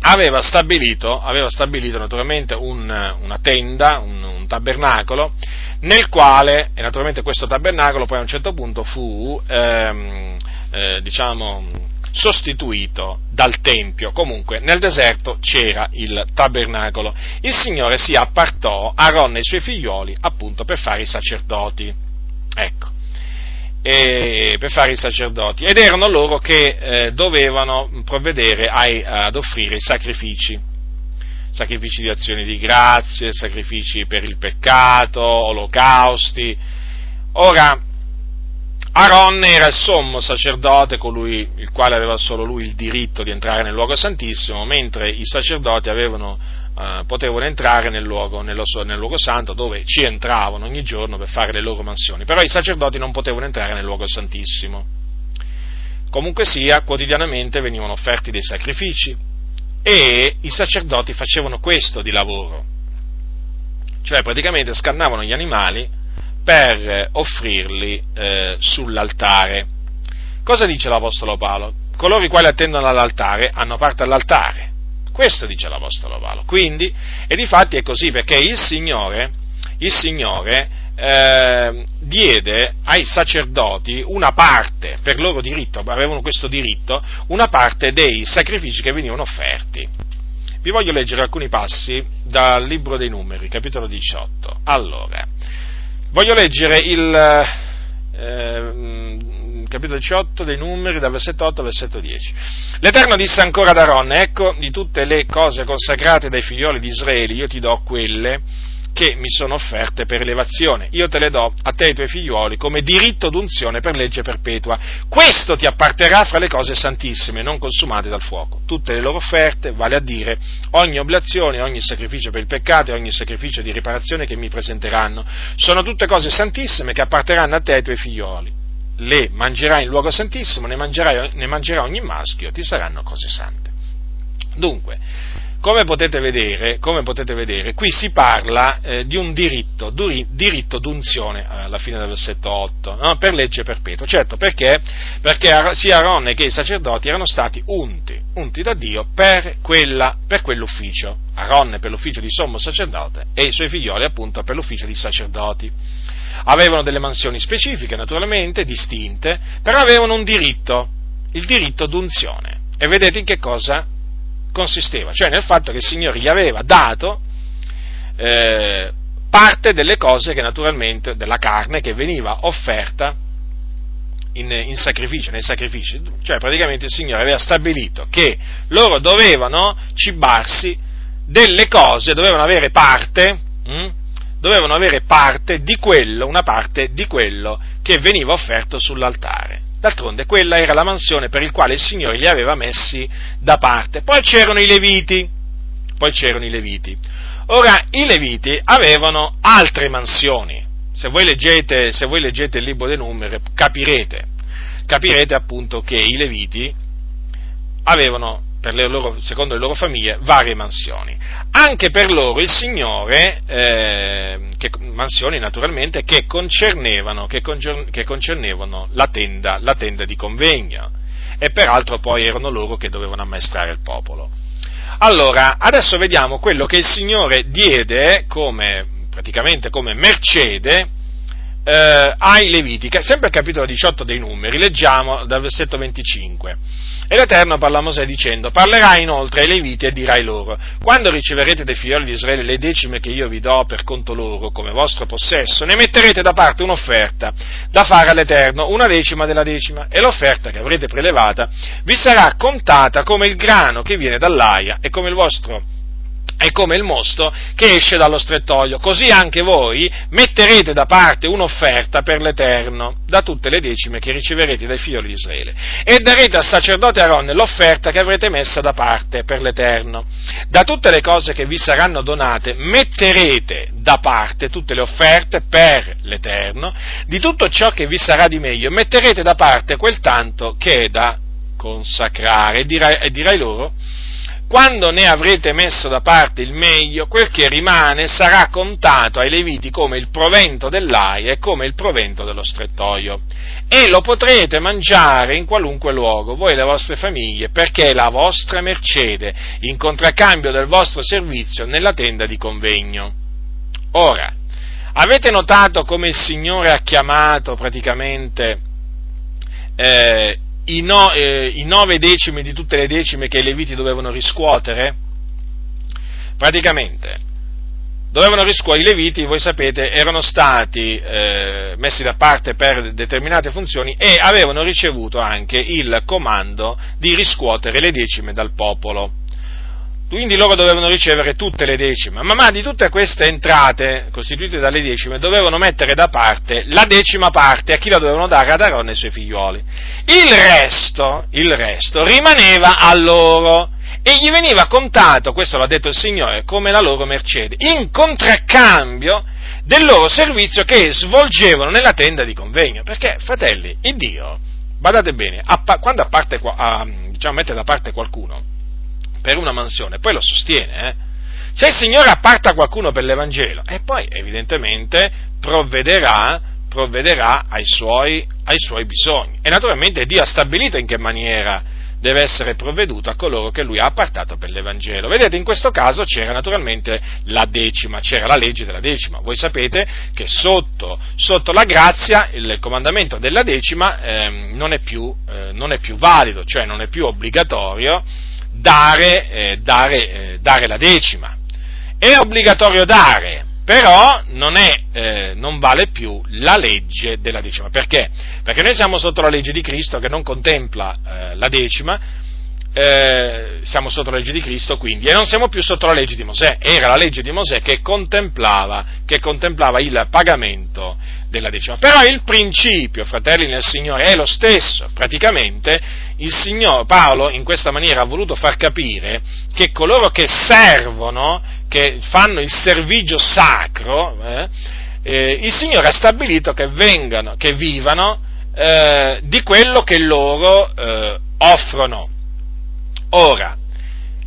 aveva stabilito, aveva stabilito naturalmente un, una tenda, un, un, tabernacolo, nel quale, e naturalmente questo tabernacolo poi a un certo punto fu, ehm, eh, diciamo, sostituito dal Tempio. Comunque nel deserto c'era il tabernacolo. Il Signore si appartò a Aaron e i suoi figlioli appunto per fare i sacerdoti. Ecco eh, per fare i sacerdoti ed erano loro che eh, dovevano provvedere ai, ad offrire i sacrifici, sacrifici di azioni di grazie, sacrifici per il peccato, olocausti. Ora, Aaron era il sommo sacerdote, colui il quale aveva solo lui il diritto di entrare nel luogo santissimo, mentre i sacerdoti avevano eh, potevano entrare nel luogo, nello, nel luogo santo dove ci entravano ogni giorno per fare le loro mansioni, però i sacerdoti non potevano entrare nel luogo santissimo. Comunque sia, quotidianamente venivano offerti dei sacrifici e i sacerdoti facevano questo di lavoro, cioè praticamente scannavano gli animali per offrirli eh, sull'altare. Cosa dice l'Apostolo Paolo? Coloro i quali attendono all'altare hanno parte all'altare questo dice l'Apostolo Paolo. Quindi, e di fatti è così perché il Signore, il Signore eh, diede ai sacerdoti una parte, per loro diritto, avevano questo diritto, una parte dei sacrifici che venivano offerti. Vi voglio leggere alcuni passi dal Libro dei Numeri, capitolo 18. Allora, voglio leggere il... Eh, capitolo 18 dei numeri, dal versetto 8 al versetto 10. L'Eterno disse ancora ad Aaron, ecco, di tutte le cose consacrate dai figlioli di Israele, io ti do quelle che mi sono offerte per elevazione. Io te le do a te e ai tuoi figlioli come diritto d'unzione per legge perpetua. Questo ti apparterà fra le cose santissime, non consumate dal fuoco. Tutte le loro offerte, vale a dire ogni oblazione, ogni sacrificio per il peccato e ogni sacrificio di riparazione che mi presenteranno, sono tutte cose santissime che apparteranno a te e ai tuoi figlioli le mangerai in luogo santissimo, ne, ne mangerà ogni maschio, ti saranno cose sante. Dunque, come potete vedere, come potete vedere qui si parla eh, di un diritto, duri, diritto d'unzione, eh, alla fine del versetto 8, no? per legge perpetua. Certo, perché? Perché sia Aaron che i sacerdoti erano stati unti, unti da Dio per, quella, per quell'ufficio. Aaron per l'ufficio di sommo sacerdote e i suoi figlioli appunto per l'ufficio di sacerdoti avevano delle mansioni specifiche, naturalmente, distinte, però avevano un diritto, il diritto d'unzione. E vedete in che cosa consisteva? Cioè nel fatto che il Signore gli aveva dato eh, parte delle cose che naturalmente, della carne che veniva offerta in, in, sacrificio, nei sacrifici. Cioè praticamente il Signore aveva stabilito che loro dovevano cibarsi delle cose, dovevano avere parte mh, hm, dovevano avere parte di quello, una parte di quello che veniva offerto sull'altare. D'altronde quella era la mansione per il quale il Signore li aveva messi da parte. Poi c'erano i Leviti. Poi c'erano i Leviti. Ora, i Leviti avevano altre mansioni. Se voi leggete, se voi leggete il libro dei numeri capirete. capirete appunto che i Leviti avevano loro, secondo le loro famiglie, varie mansioni. Anche per loro il Signore, eh, che, mansioni naturalmente, che concernevano, che, che concernevano la, tenda, la tenda di convegno e peraltro poi erano loro che dovevano ammaestrare il popolo. Allora, adesso vediamo quello che il Signore diede come, praticamente come mercede eh, ai Leviti, sempre al capitolo 18 dei numeri, leggiamo dal versetto 25. E l'Eterno parla a Mosè dicendo, parlerai inoltre ai Leviti e dirai loro, quando riceverete dai figlioli di Israele le decime che io vi do per conto loro come vostro possesso, ne metterete da parte un'offerta da fare all'Eterno, una decima della decima, e l'offerta che avrete prelevata vi sarà contata come il grano che viene dall'aia e come il vostro è come il mosto che esce dallo strettoio, così anche voi metterete da parte un'offerta per l'Eterno da tutte le decime che riceverete dai figli di Israele. E darete al sacerdote Aaron l'offerta che avrete messa da parte per l'Eterno. Da tutte le cose che vi saranno donate metterete da parte tutte le offerte per l'Eterno, di tutto ciò che vi sarà di meglio metterete da parte quel tanto che è da consacrare e dirai, e dirai loro quando ne avrete messo da parte il meglio, quel che rimane sarà contato ai Leviti come il provento dell'aia e come il provento dello strettoio. E lo potrete mangiare in qualunque luogo, voi e le vostre famiglie, perché è la vostra mercede, in contraccambio del vostro servizio nella tenda di convegno. Ora, avete notato come il Signore ha chiamato praticamente eh, i, no, eh, i nove decimi di tutte le decime che i leviti dovevano riscuotere? Praticamente, dovevano riscuotere, i leviti, voi sapete, erano stati eh, messi da parte per determinate funzioni e avevano ricevuto anche il comando di riscuotere le decime dal popolo quindi loro dovevano ricevere tutte le decime, ma, ma di tutte queste entrate costituite dalle decime dovevano mettere da parte la decima parte a chi la dovevano dare ad Aaron e ai suoi figlioli. Il resto, il resto rimaneva a loro e gli veniva contato, questo l'ha detto il Signore, come la loro mercede, in contraccambio del loro servizio che svolgevano nella tenda di convegno. Perché, fratelli, il Dio, badate bene, quando a parte, a, diciamo, mette da parte qualcuno, per una mansione, poi lo sostiene. Eh? Se il Signore apparta qualcuno per l'Evangelo, e poi evidentemente provvederà, provvederà ai, suoi, ai suoi bisogni. E naturalmente Dio ha stabilito in che maniera deve essere provveduto a coloro che lui ha appartato per l'Evangelo. Vedete, in questo caso c'era naturalmente la decima, c'era la legge della decima. Voi sapete che sotto, sotto la grazia il comandamento della decima eh, non, è più, eh, non, è più, valido, cioè non è più obbligatorio dare, eh, dare, eh, dare la decima. È obbligatorio dare, però non, è, eh, non, vale più la legge della decima. Perché? Perché noi siamo sotto la legge di Cristo che non contempla eh, la decima, eh, siamo sotto la legge di Cristo quindi, e non siamo più sotto la legge di Mosè, era la legge di Mosè che contemplava, che contemplava il pagamento della decima. Però il principio, fratelli nel Signore, è lo stesso. Praticamente il Signore, Paolo in questa maniera ha voluto far capire che coloro che servono, che fanno il servigio sacro, eh, eh, il Signore ha stabilito che vengano, che vivano eh, di quello che loro eh, offrono. Ora,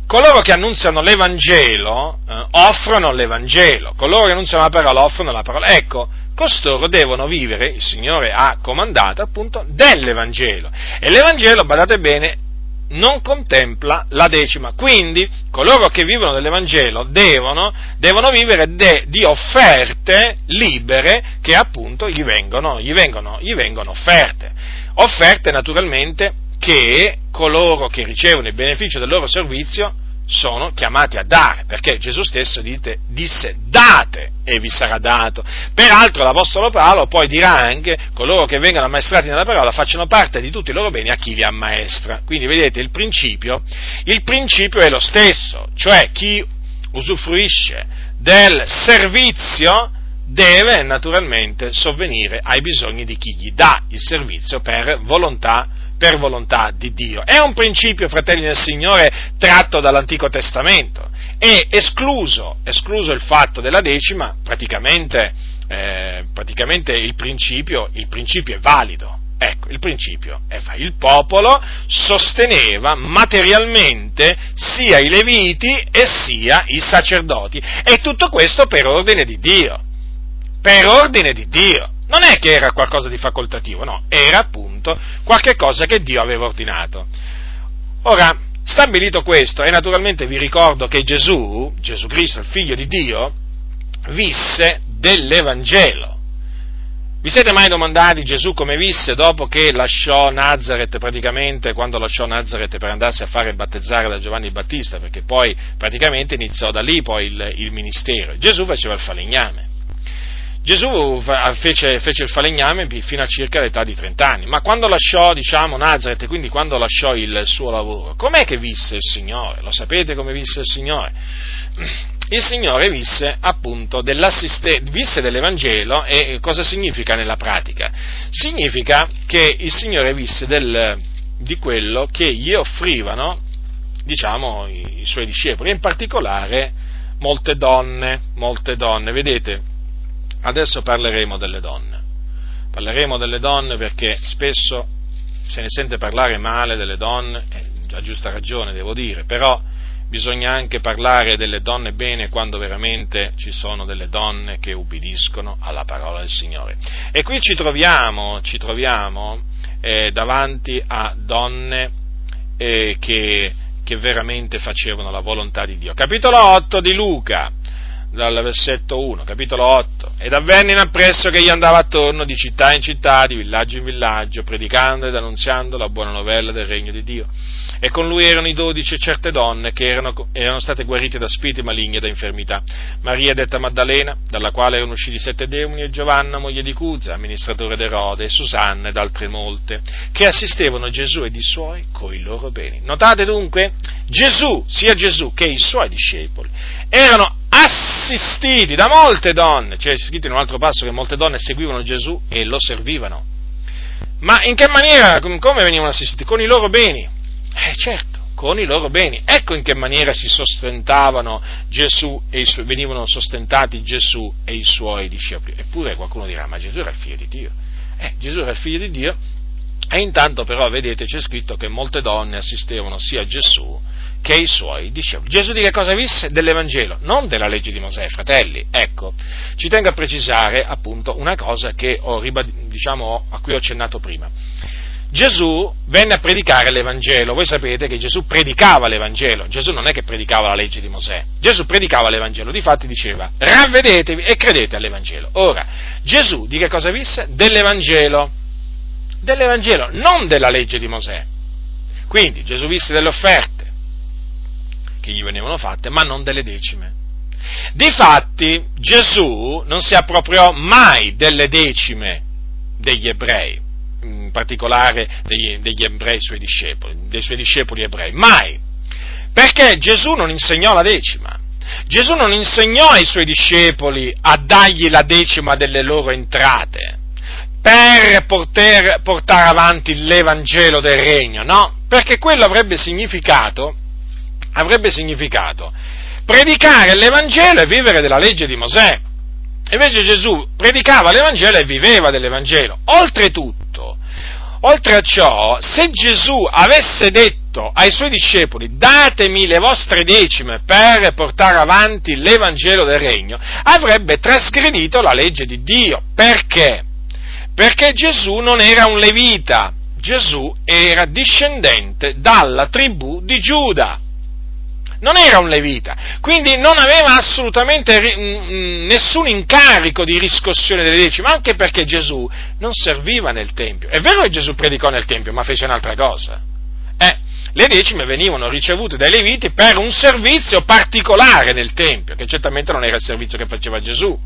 coloro che annunziano l'Evangelo eh, offrono l'Evangelo, coloro che annunziano la parola offrono la parola. Ecco, costoro devono vivere, il Signore ha comandato appunto, dell'Evangelo. E l'Evangelo, badate bene, non contempla la decima. Quindi coloro che vivono dell'Evangelo devono, devono vivere de, di offerte libere che appunto gli vengono, gli, vengono, gli vengono offerte. Offerte naturalmente che coloro che ricevono il beneficio del loro servizio sono chiamati a dare, perché Gesù stesso dite, disse date e vi sarà dato. Peraltro l'Apostolo Paolo poi dirà anche coloro che vengono ammaestrati nella parola facciano parte di tutti i loro beni a chi li ammaestra. Quindi vedete il principio, il principio è lo stesso, cioè chi usufruisce del servizio deve naturalmente sovvenire ai bisogni di chi gli dà il servizio per volontà per volontà di Dio. È un principio, fratelli del Signore, tratto dall'Antico Testamento e escluso, escluso il fatto della decima, praticamente, eh, praticamente il, principio, il principio è valido, Ecco, il principio è il popolo sosteneva materialmente sia i leviti e sia i sacerdoti. E tutto questo per ordine di Dio. Per ordine di Dio. Non è che era qualcosa di facoltativo, no, era appunto qualcosa che Dio aveva ordinato. Ora, stabilito questo, e naturalmente vi ricordo che Gesù, Gesù Cristo, il figlio di Dio, visse dell'Evangelo. Vi siete mai domandati Gesù come visse dopo che lasciò Nazareth praticamente, quando lasciò Nazareth per andarsi a fare battezzare da Giovanni Battista, perché poi praticamente iniziò da lì poi il, il ministero. Gesù faceva il falegname. Gesù fece, fece, il falegname fino a circa l'età di 30 anni, ma quando lasciò, diciamo, Nazareth, quindi quando lasciò il suo lavoro, com'è che visse il Signore? Lo sapete come visse il Signore? il Signore visse appunto visse dell'Evangelo e cosa significa nella pratica? Significa che il Signore visse del, di quello che gli offrivano, diciamo, i, i suoi discepoli, in particolare molte donne, molte donne, vedete, adesso parleremo delle donne, parleremo delle donne perché spesso se ne sente parlare male delle donne, eh, a giusta ragione devo dire, però bisogna anche parlare delle donne bene quando veramente ci sono delle donne che ubbidiscono alla parola del Signore. E qui ci troviamo, ci troviamo eh, davanti a donne eh, che, che veramente facevano la volontà di Dio. Capitolo 8 di Luca dal versetto 1, capitolo 8. Ed avvenne in appresso che egli andava attorno di città in città, di villaggio in villaggio, predicando ed annunziando la buona novella del regno di Dio. E con lui erano i dodici e certe donne che erano, erano state guarite da spiriti maligni e da infermità. Maria detta Maddalena, dalla quale erano usciti sette demoni, e Giovanna, moglie di Cuza, amministratore d'Erode, e Susanna ed altre molte, che assistevano Gesù ed i suoi coi loro beni. Notate dunque, Gesù, sia Gesù che i suoi discepoli, erano assistiti da molte donne, c'è scritto in un altro passo che molte donne seguivano Gesù e lo servivano. Ma in che maniera, come venivano assistiti? Con i loro beni. Eh certo, con i loro beni. Ecco in che maniera si sostentavano Gesù e i suoi, venivano sostentati Gesù e i suoi discepoli. Eppure qualcuno dirà, ma Gesù era il figlio di Dio. Eh, Gesù era il figlio di Dio e intanto però, vedete, c'è scritto che molte donne assistevano sia a Gesù che i suoi discepoli. Gesù di che cosa visse? Dell'Evangelo, non della legge di Mosè, fratelli. Ecco, ci tengo a precisare appunto una cosa ho, diciamo, a cui ho accennato prima. Gesù venne a predicare l'Evangelo, voi sapete che Gesù predicava l'Evangelo, Gesù non è che predicava la legge di Mosè, Gesù predicava l'Evangelo, difatti diceva ravvedetevi e credete all'Evangelo. Ora, Gesù di che cosa visse? Dell'Evangelo, dell'Evangelo, non della legge di Mosè. Quindi Gesù visse delle offerte, che gli venivano fatte, ma non delle decime. Difatti Gesù non si appropriò mai delle decime degli ebrei, in particolare degli, degli ebrei suoi discepoli, dei suoi discepoli ebrei, mai, perché Gesù non insegnò la decima. Gesù non insegnò ai suoi discepoli a dargli la decima delle loro entrate per poter portare avanti l'Evangelo del Regno, no? Perché quello avrebbe significato avrebbe significato predicare l'Evangelo e vivere della legge di Mosè. Invece Gesù predicava l'Evangelo e viveva dell'Evangelo. Oltretutto, oltre a ciò, se Gesù avesse detto ai suoi discepoli datemi le vostre decime per portare avanti l'Evangelo del Regno, avrebbe trasgredito la legge di Dio. Perché? Perché Gesù non era un levita, Gesù era discendente dalla tribù di Giuda non era un levita, quindi non aveva assolutamente nessun incarico di riscossione delle decime, anche perché Gesù non serviva nel Tempio. È vero che Gesù predicò nel Tempio, ma fece un'altra cosa. Eh, le decime venivano ricevute dai leviti per un servizio particolare nel Tempio, che certamente non era il servizio che faceva Gesù.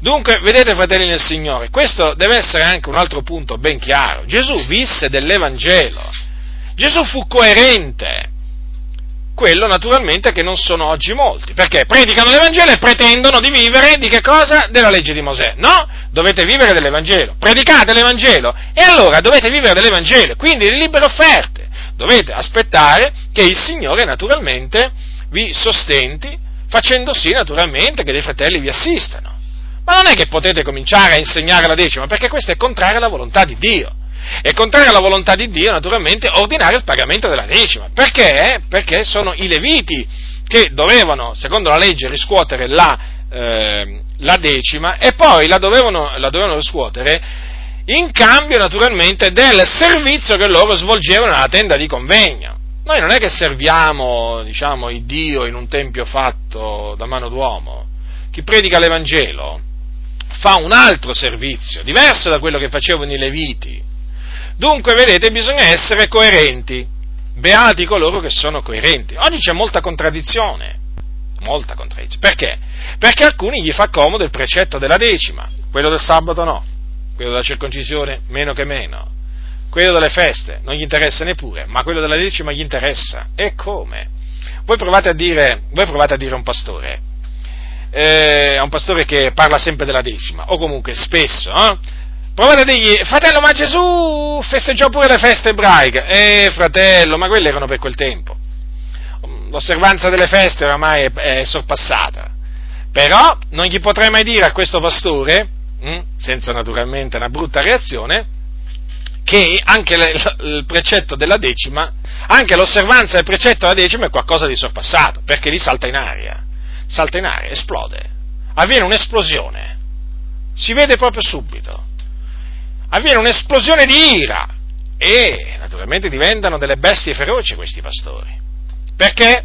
Dunque, vedete fratelli nel Signore, questo deve essere anche un altro punto ben chiaro. Gesù visse dell'Evangelo. Gesù fu coerente quello naturalmente che non sono oggi molti, perché predicano l'Evangelo e pretendono di vivere di che cosa? Della legge di Mosè. No, dovete vivere dell'Evangelo, predicate l'Evangelo e allora dovete vivere dell'Evangelo, quindi le libere offerte. Dovete aspettare che il Signore naturalmente vi sostenti, facendo sì naturalmente che dei fratelli vi assistano. Ma non è che potete cominciare a insegnare la decima, perché questo è contrario alla volontà di Dio. È contrario alla volontà di Dio, naturalmente, ordinare il pagamento della decima. Perché? Perché sono i leviti che dovevano, secondo la legge, riscuotere la, eh, la decima e poi la dovevano, la dovevano riscuotere in cambio naturalmente del servizio che loro svolgevano nella tenda di convegno. Noi non è che serviamo, diciamo, il Dio in un tempio fatto da mano d'uomo. Chi predica l'Evangelo fa un altro servizio, diverso da quello che facevano i Leviti. Dunque, vedete, bisogna essere coerenti. Beati coloro che sono coerenti. Oggi c'è molta contraddizione. Molta contraddizione. Perché? Perché a alcuni gli fa comodo il precetto della decima, quello del sabato no quello della circoncisione meno che meno, quello delle feste non gli interessa neppure, ma quello della decima gli interessa. E come? Voi provate a dire, provate a, dire un pastore, eh, a un pastore che parla sempre della decima, o comunque spesso, eh? Provate a dirgli, fratello, ma Gesù festeggiò pure le feste ebraiche. Eh, fratello, ma quelle erano per quel tempo. L'osservanza delle feste oramai è, è sorpassata. Però non gli potrei mai dire a questo pastore, Mm? senza naturalmente una brutta reazione, che anche il precetto della decima, anche l'osservanza del precetto della decima è qualcosa di sorpassato, perché lì salta in aria, salta in aria, esplode, avviene un'esplosione, si vede proprio subito, avviene un'esplosione di ira e naturalmente diventano delle bestie feroci questi pastori, perché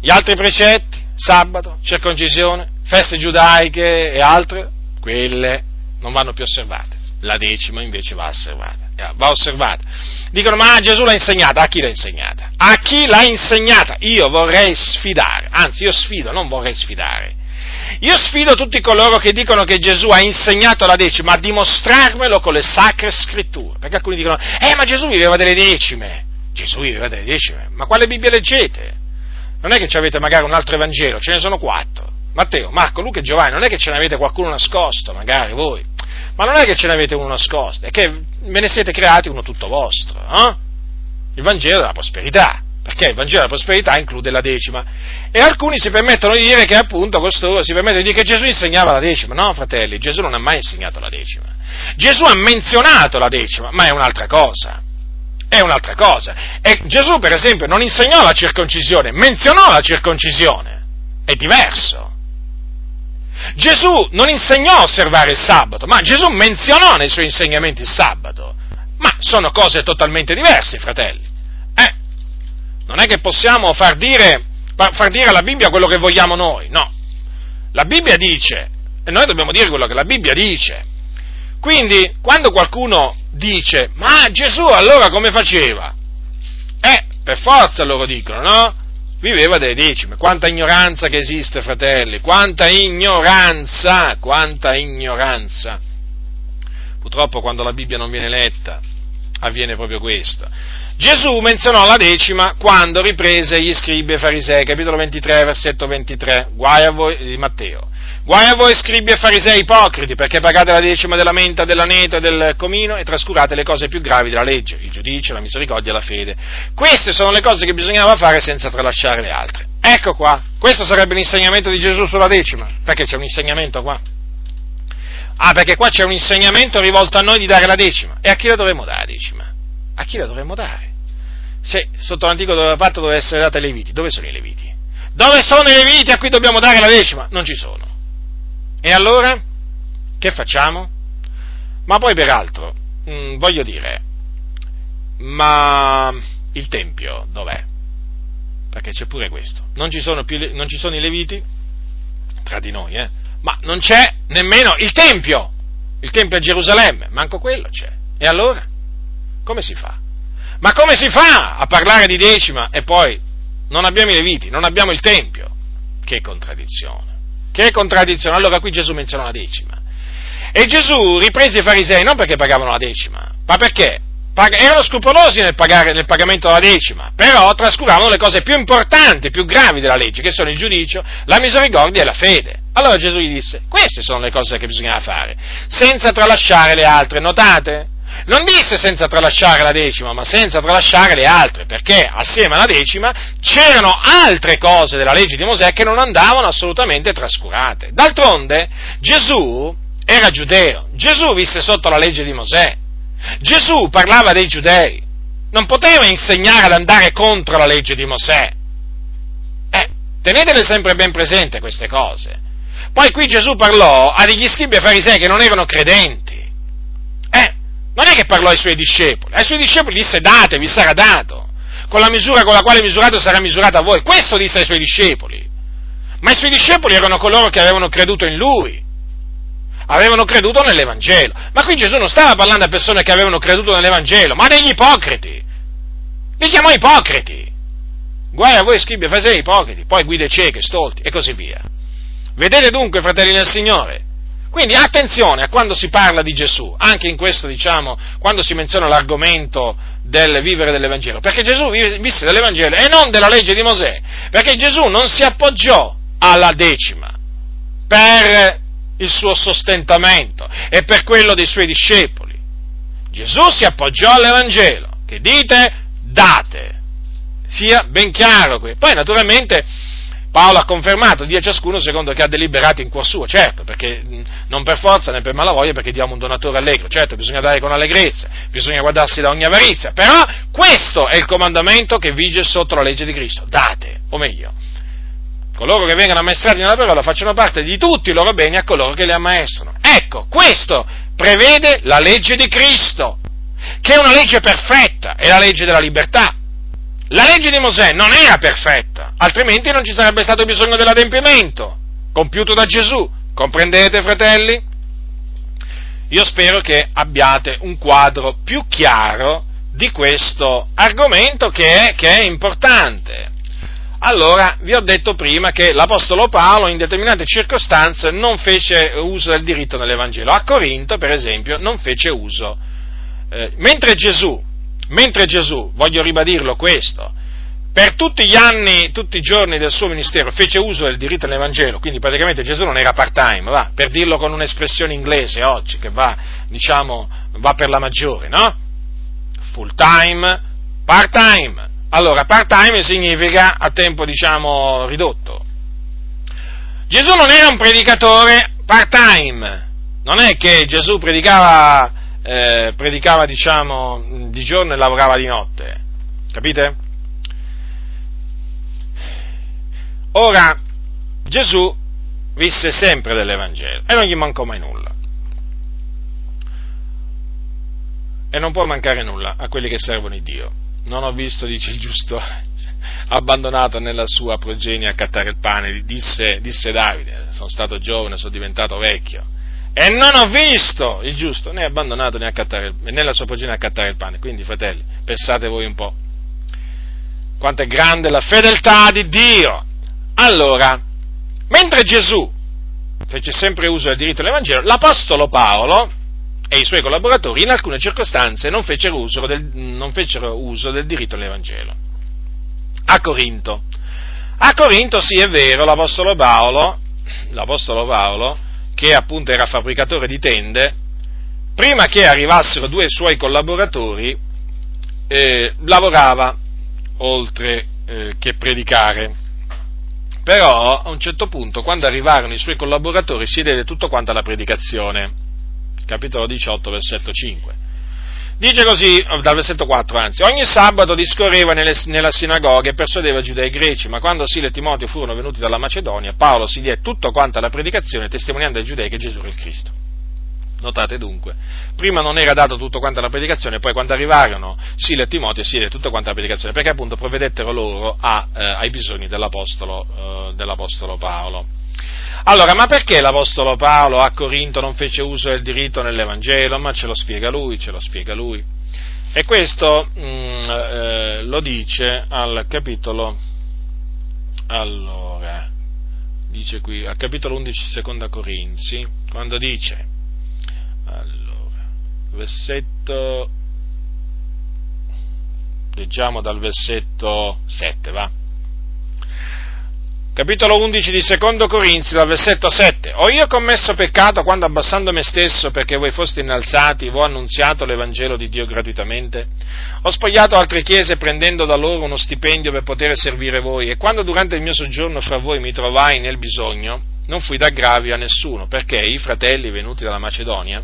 gli altri precetti, sabato, circoncisione, feste giudaiche e altre, quelle non vanno più osservate, la decima invece va osservata. Eh, va osservata. Dicono, ma Gesù l'ha insegnata, a chi l'ha insegnata? A chi l'ha insegnata? Io vorrei sfidare, anzi io sfido, non vorrei sfidare. Io sfido tutti coloro che dicono che Gesù ha insegnato la decima a dimostrarmelo con le sacre scritture. Perché alcuni dicono, eh ma Gesù viveva delle decime. Gesù viveva delle decime. Ma quale Bibbia leggete? Non è che avete magari un altro Evangelo, ce ne sono quattro. Matteo, Marco, Luca e Giovanni, non è che ce ne avete qualcuno nascosto, magari voi, ma non è che ce ne avete uno nascosto, è che ve ne siete creati uno tutto vostro, eh? Il Vangelo della prosperità, perché il Vangelo della prosperità include la decima. E alcuni si permettono di dire che appunto costoro si permettono di dire che Gesù insegnava la decima. No, fratelli, Gesù non ha mai insegnato la decima. Gesù ha menzionato la decima, ma è un'altra cosa. È un'altra cosa. E Gesù, per esempio, non insegnò la circoncisione, menzionò la circoncisione. È diverso. Gesù non insegnò a osservare il sabato, ma Gesù menzionò nei suoi insegnamenti il sabato. Ma sono cose totalmente diverse, fratelli. Non è che possiamo far dire, far dire alla Bibbia quello che vogliamo noi, no. La Bibbia dice, e noi dobbiamo dire quello che la Bibbia dice. Quindi, quando qualcuno dice, ma Gesù allora come faceva? Eh, per forza loro dicono, no? viveva delle decime. Quanta ignoranza che esiste, fratelli, quanta ignoranza, quanta ignoranza. Purtroppo quando la Bibbia non viene letta avviene proprio questo. Gesù menzionò la decima quando riprese gli scribi e farisei, capitolo 23, versetto 23, guai a voi di Matteo. Guai a voi scribi e farisei ipocriti, perché pagate la decima della menta, dell'aneto e del comino e trascurate le cose più gravi della legge, il giudizio, la misericordia e la fede. Queste sono le cose che bisognava fare senza tralasciare le altre. Ecco qua, questo sarebbe l'insegnamento di Gesù sulla decima, perché c'è un insegnamento qua. Ah, perché qua c'è un insegnamento rivolto a noi di dare la decima. E a chi la dovremmo dare la decima? A chi la dovremmo dare? Se sotto l'antico patto doveva essere data ai Leviti, dove sono i Leviti? Dove sono i Leviti a cui dobbiamo dare la decima? Non ci sono. E allora? Che facciamo? Ma poi peraltro, mh, mm, voglio dire, ma il Tempio dov'è? Perché c'è pure questo. Non ci sono, più, non ci sono i Leviti, tra di noi, eh? Ma non c'è nemmeno il Tempio, il Tempio a Gerusalemme, manco quello c'è. E allora? Come si fa? Ma come si fa a parlare di decima e poi non abbiamo i Leviti, non abbiamo il Tempio? Che contraddizione. Che contraddizione. Allora qui Gesù menziona la decima. E Gesù riprese i farisei non perché pagavano la decima, ma perché erano scrupolosi nel, pagare, nel, pagamento della decima, però trascuravano le cose più importanti, più gravi della legge, che sono il giudizio, la misericordia e la fede. Allora Gesù gli disse, queste sono le cose che bisognava fare, senza tralasciare le altre, notate? Non disse senza tralasciare la decima, ma senza tralasciare le altre, perché assieme alla decima c'erano altre cose della legge di Mosè che non andavano assolutamente trascurate. D'altronde Gesù era giudeo, Gesù visse sotto la legge di Mosè. Gesù parlava dei giudei, non poteva insegnare ad andare contro la legge di Mosè. Eh, tenetele sempre ben presente queste cose. Poi qui Gesù parlò a degli scribi e farisei che non erano credenti. Non è che parlò ai suoi discepoli, ai suoi discepoli disse date, vi sarà dato, con la misura con la quale misurato sarà misurato a voi. Questo disse ai suoi discepoli. Ma i suoi discepoli erano coloro che avevano creduto in lui, avevano creduto nell'Evangelo. Ma qui Gesù non stava parlando a persone che avevano creduto nell'Evangelo, ma degli ipocriti. Li chiamò ipocriti. Guai a voi scribi e farisei ipocriti, poi guide cieche, stolti e così via. Vedete dunque, fratelli del Signore? Quindi attenzione a quando si parla di Gesù, anche in questo, diciamo, quando si menziona l'argomento del vivere dell'Evangelo, perché Gesù visse dell'Evangelo e non della legge di Mosè, perché Gesù non si appoggiò alla decima per il suo sostentamento e per quello dei suoi discepoli. Gesù si appoggiò all'Evangelo, che dite? Date, sia ben chiaro qui. Poi naturalmente Paolo ha confermato, dia ciascuno secondo che ha deliberato in cuor suo, certo, perché non per forza né per malavoglia, perché diamo un donatore allegro, certo, bisogna dare con allegrezza, bisogna guardarsi da ogni avarizia, però questo è il comandamento che vige sotto la legge di Cristo, date, o meglio, coloro che vengono ammaestrati nella parola facciano parte di tutti i loro beni a coloro che li ammaestrano. Ecco, questo prevede la legge di Cristo, che è una legge perfetta, è la legge della libertà. La legge di Mosè non era perfetta, altrimenti non ci sarebbe stato bisogno dell'adempimento compiuto da Gesù. Comprendete, fratelli? Io spero che abbiate un quadro più chiaro di questo argomento che è, che è importante. Allora, vi ho detto prima che l'Apostolo Paolo in determinate circostanze non fece uso del diritto nell'Evangelo. A Corinto, per esempio, non fece uso. Eh, mentre Gesù Mentre Gesù, voglio ribadirlo questo, per tutti gli anni, tutti i giorni del suo ministero fece uso del diritto all'Evangelo, quindi praticamente Gesù non era part-time, va, per dirlo con un'espressione inglese oggi, che va, diciamo, va per la maggiore, no? Full-time, part-time. Allora, part-time significa a tempo, diciamo, ridotto. Gesù non era un predicatore part-time, non è che Gesù predicava eh, predicava, diciamo, di giorno e lavorava di notte. Capite? Ora, Gesù visse sempre dell'Evangelo e non gli mancò mai nulla. E non può mancare nulla a quelli che servono il Dio. Non ho visto, dice il giusto, abbandonato nella sua progenie a cattare il pane, disse, disse Davide, sono stato giovane, sono diventato vecchio e non ho visto il giusto né abbandonato né, accattare, né la sua progenie accattare il pane. Quindi, fratelli, pensate voi un po'. Quanto è grande la fedeltà di Dio. Allora, mentre Gesù fece sempre uso del diritto dell'Evangelo, l'Apostolo Paolo e i suoi collaboratori in alcune circostanze non fecero uso del, fecero uso del diritto dell'Evangelo. A Corinto. A Corinto sì è vero, l'Apostolo Paolo, l'Apostolo Paolo che appunto era fabbricatore di tende, prima che arrivassero due suoi collaboratori, eh, lavorava oltre eh, che predicare. Però a un certo punto, quando arrivarono i suoi collaboratori, si diede tutto quanto alla predicazione. Capitolo 18, versetto 5. Dice così, dal versetto 4 anzi, ogni sabato discorreva nelle, nella sinagoga e persuadeva giudei greci, ma quando Sile e Timoteo furono venuti dalla Macedonia, Paolo si diede tutto quanto alla predicazione, testimoniando ai giudei che Gesù era il Cristo. Notate dunque, prima non era dato tutto quanto alla predicazione, poi quando arrivarono Sile e Timoteo si diede tutto quanto alla predicazione, perché appunto provvedettero loro a, eh, ai bisogni dell'apostolo, eh, dell'apostolo Paolo. Allora, ma perché l'Apostolo Paolo a Corinto non fece uso del diritto nell'Evangelo? Ma ce lo spiega lui, ce lo spiega lui. E questo mh, mm, eh, lo dice al capitolo, allora, dice qui, al capitolo 11, seconda Corinzi, quando dice, allora, versetto, leggiamo dal versetto 7, va? Capitolo 11 di Secondo Corinzi, dal versetto 7. Ho io commesso peccato quando abbassando me stesso perché voi foste innalzati, ho annunziato l'Evangelo di Dio gratuitamente? Ho spogliato altre chiese prendendo da loro uno stipendio per poter servire voi e quando durante il mio soggiorno fra voi mi trovai nel bisogno, non fui d'aggravio a nessuno, perché i fratelli venuti dalla Macedonia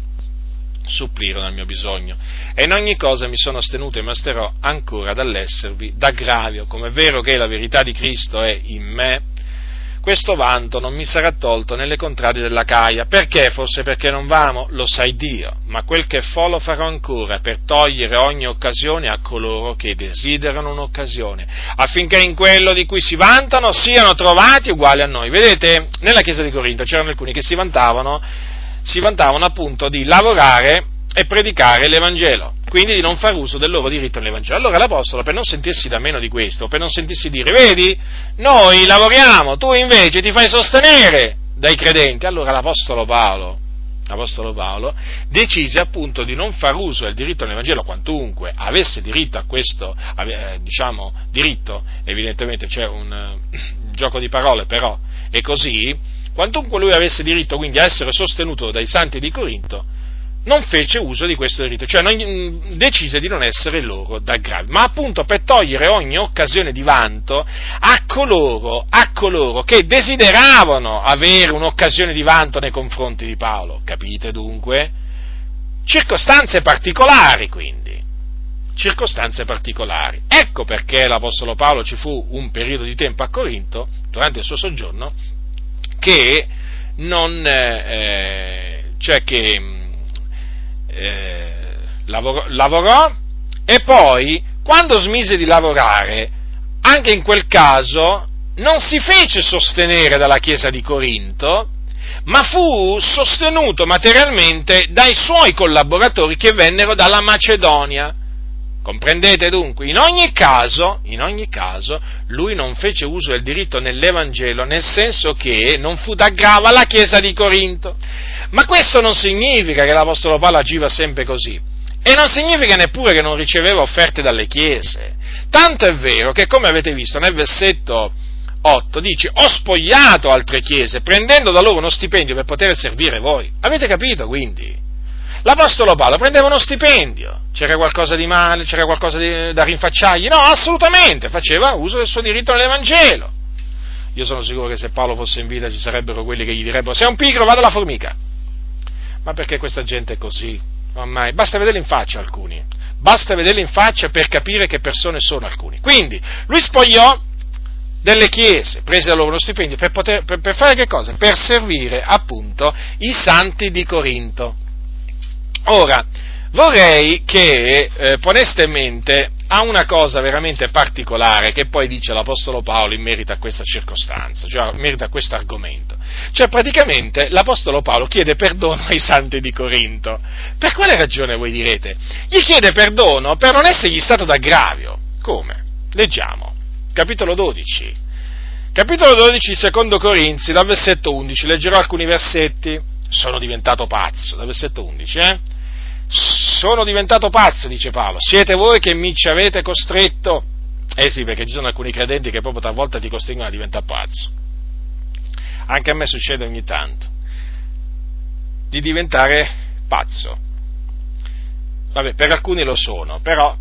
supplirono al mio bisogno. E in ogni cosa mi sono astenuto e mi asterò ancora dall'esservi d'aggravio, come è vero che la verità di Cristo è in me, questo vanto non mi sarà tolto nelle contrade della Caia. Perché? Forse perché non vamo? Lo sai Dio, ma quel che fo lo farò ancora per togliere ogni occasione a coloro che desiderano un'occasione, affinché in quello di cui si vantano siano trovati uguali a noi. Vedete, nella chiesa di Corinto c'erano alcuni che si vantavano, si vantavano appunto di lavorare e predicare l'Evangelo, quindi di non far uso del loro diritto nell'Evangelo. Allora l'Apostolo, per non sentirsi da meno di questo, per non sentirsi dire, vedi, noi lavoriamo, tu invece ti fai sostenere dai credenti, allora l'Apostolo Paolo, l'Apostolo Paolo decise appunto di non far uso del diritto nell'Evangelo, quantunque avesse diritto a questo, eh, diciamo, diritto, evidentemente c'è un, un gioco di parole, però è così, quantunque lui avesse diritto quindi a essere sostenuto dai santi di Corinto, non fece uso di questo diritto, cioè non, mm, decise di non essere loro d'aggravio, ma appunto per togliere ogni occasione di vanto a coloro, a coloro che desideravano avere un'occasione di vanto nei confronti di Paolo, capite dunque? Circostanze particolari quindi, circostanze particolari. Ecco perché l'Apostolo Paolo ci fu un periodo di tempo a Corinto, durante il suo soggiorno, che non, eh, cioè che mm, eh, lavorò, lavorò e poi, quando smise di lavorare, anche in quel caso non si fece sostenere dalla Chiesa di Corinto, ma fu sostenuto materialmente dai suoi collaboratori che vennero dalla Macedonia. Comprendete dunque? In ogni caso, in ogni caso, lui non fece uso del diritto nell'Evangelo, nel senso che non fu d'aggravo alla Chiesa di Corinto. Ma questo non significa che l'Apostolo Paolo agiva sempre così. E non significa neppure che non riceveva offerte dalle chiese. Tanto è vero che, come avete visto nel versetto 8, dice: Ho spogliato altre chiese, prendendo da loro uno stipendio per poter servire voi. Avete capito quindi? L'Apostolo Paolo prendeva uno stipendio, c'era qualcosa di male, c'era qualcosa di, da rinfacciargli? No, assolutamente, faceva uso del suo diritto all'Evangelo. Io sono sicuro che se Paolo fosse in vita ci sarebbero quelli che gli direbbero, sei un pigro, vado alla formica. Ma perché questa gente è così? Ormai, basta vederli in faccia alcuni, basta vederli in faccia per capire che persone sono alcuni. Quindi, lui spogliò delle chiese, prese da loro uno stipendio per, poter, per, per fare che cosa? Per servire appunto i santi di Corinto. Ora, vorrei che eh, poneste in mente a una cosa veramente particolare che poi dice l'Apostolo Paolo in merito a questa circostanza, cioè in merito a questo argomento. Cioè praticamente l'Apostolo Paolo chiede perdono ai santi di Corinto. Per quale ragione voi direte? Gli chiede perdono per non essergli stato d'aggravio. Come? Leggiamo. Capitolo 12. Capitolo 12, secondo Corinzi, dal versetto 11. Leggerò alcuni versetti. Sono diventato pazzo, dal versetto 11, eh? Sono diventato pazzo, dice Paolo, siete voi che mi ci avete costretto. Eh sì, perché ci sono alcuni credenti che proprio talvolta ti costringono a diventare pazzo. Anche a me succede ogni tanto di diventare pazzo. Vabbè, per alcuni lo sono, però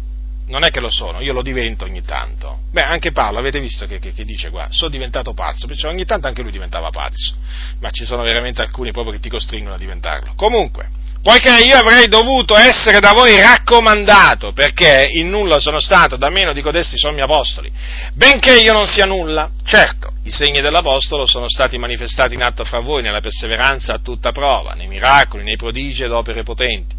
non è che lo sono, io lo divento ogni tanto. Beh, anche Paolo, avete visto che, che, che dice qua, sono diventato pazzo, perciò ogni tanto anche lui diventava pazzo, ma ci sono veramente alcuni proprio che ti costringono a diventarlo. Comunque, poiché io avrei dovuto essere da voi raccomandato, perché in nulla sono stato da meno di codesti sommi apostoli, benché io non sia nulla, certo, i segni dell'apostolo sono stati manifestati in atto fra voi nella perseveranza a tutta prova, nei miracoli, nei prodigi ed opere potenti.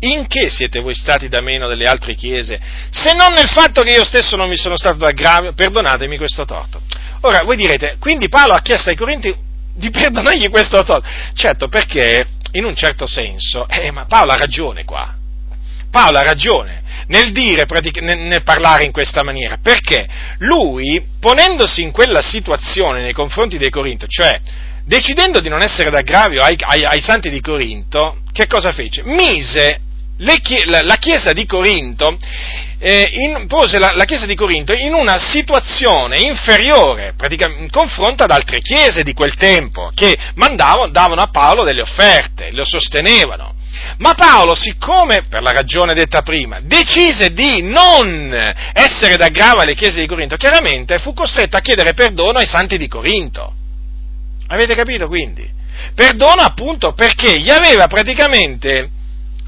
In che siete voi stati da meno delle altre chiese, se non nel fatto che io stesso non mi sono stato d'aggravio? Perdonatemi questo torto. Ora, voi direte, quindi Paolo ha chiesto ai Corinti di perdonargli questo torto. Certo, perché in un certo senso, eh, ma Paolo ha ragione qua. Paolo ha ragione nel dire, nel, parlare in questa maniera, perché lui, ponendosi in quella situazione nei confronti dei Corinto, cioè decidendo di non essere d'aggravio ai, ai, ai santi di Corinto, che cosa fece? Mise le, la, Chiesa di Corinto eh, in, pose la, la, Chiesa di Corinto in una situazione inferiore in confronto ad altre chiese di quel tempo che mandavano, davano a Paolo delle offerte, lo sostenevano. Ma Paolo, siccome, per la ragione detta prima, decise di non essere d'aggravo alle chiese di Corinto, chiaramente fu costretto a chiedere perdono ai santi di Corinto. Avete capito quindi? Perdono appunto perché gli aveva praticamente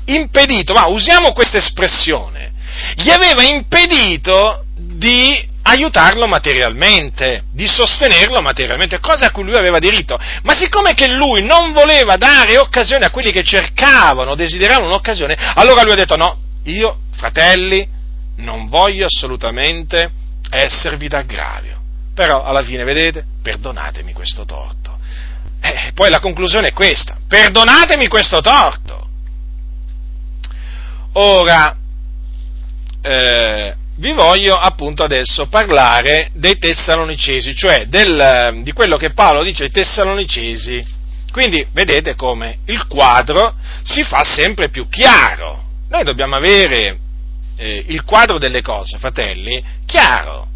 impedito, ma usiamo questa espressione, gli aveva impedito di aiutarlo materialmente, di sostenerlo materialmente, cosa a cui lui aveva diritto. Ma siccome che lui non voleva dare occasione a quelli che cercavano, desideravano un'occasione, allora lui ha detto no, io, fratelli, non voglio assolutamente esservi d'aggravio. Però alla fine, vedete, perdonatemi questo torto. Eh, poi la conclusione è questa, perdonatemi questo torto. Ora, eh, vi voglio appunto adesso parlare dei Tessalonicesi, cioè del, di quello che Paolo dice ai Tessalonicesi. Quindi vedete come il quadro si fa sempre più chiaro. Noi dobbiamo avere eh, il quadro delle cose, fratelli, chiaro.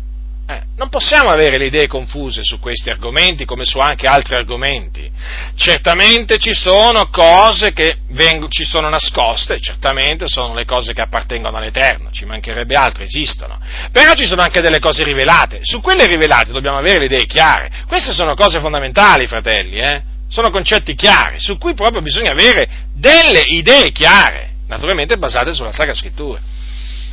Eh, non possiamo avere le idee confuse su questi argomenti come su anche altri argomenti. Certamente ci sono cose che vengono, ci sono nascoste, certamente sono le cose che appartengono all'Eterno, ci mancherebbe altro, esistono. Però ci sono anche delle cose rivelate. Su quelle rivelate dobbiamo avere le idee chiare. Queste sono cose fondamentali, fratelli, eh? sono concetti chiari, su cui proprio bisogna avere delle idee chiare, naturalmente basate sulla Sacra Scrittura.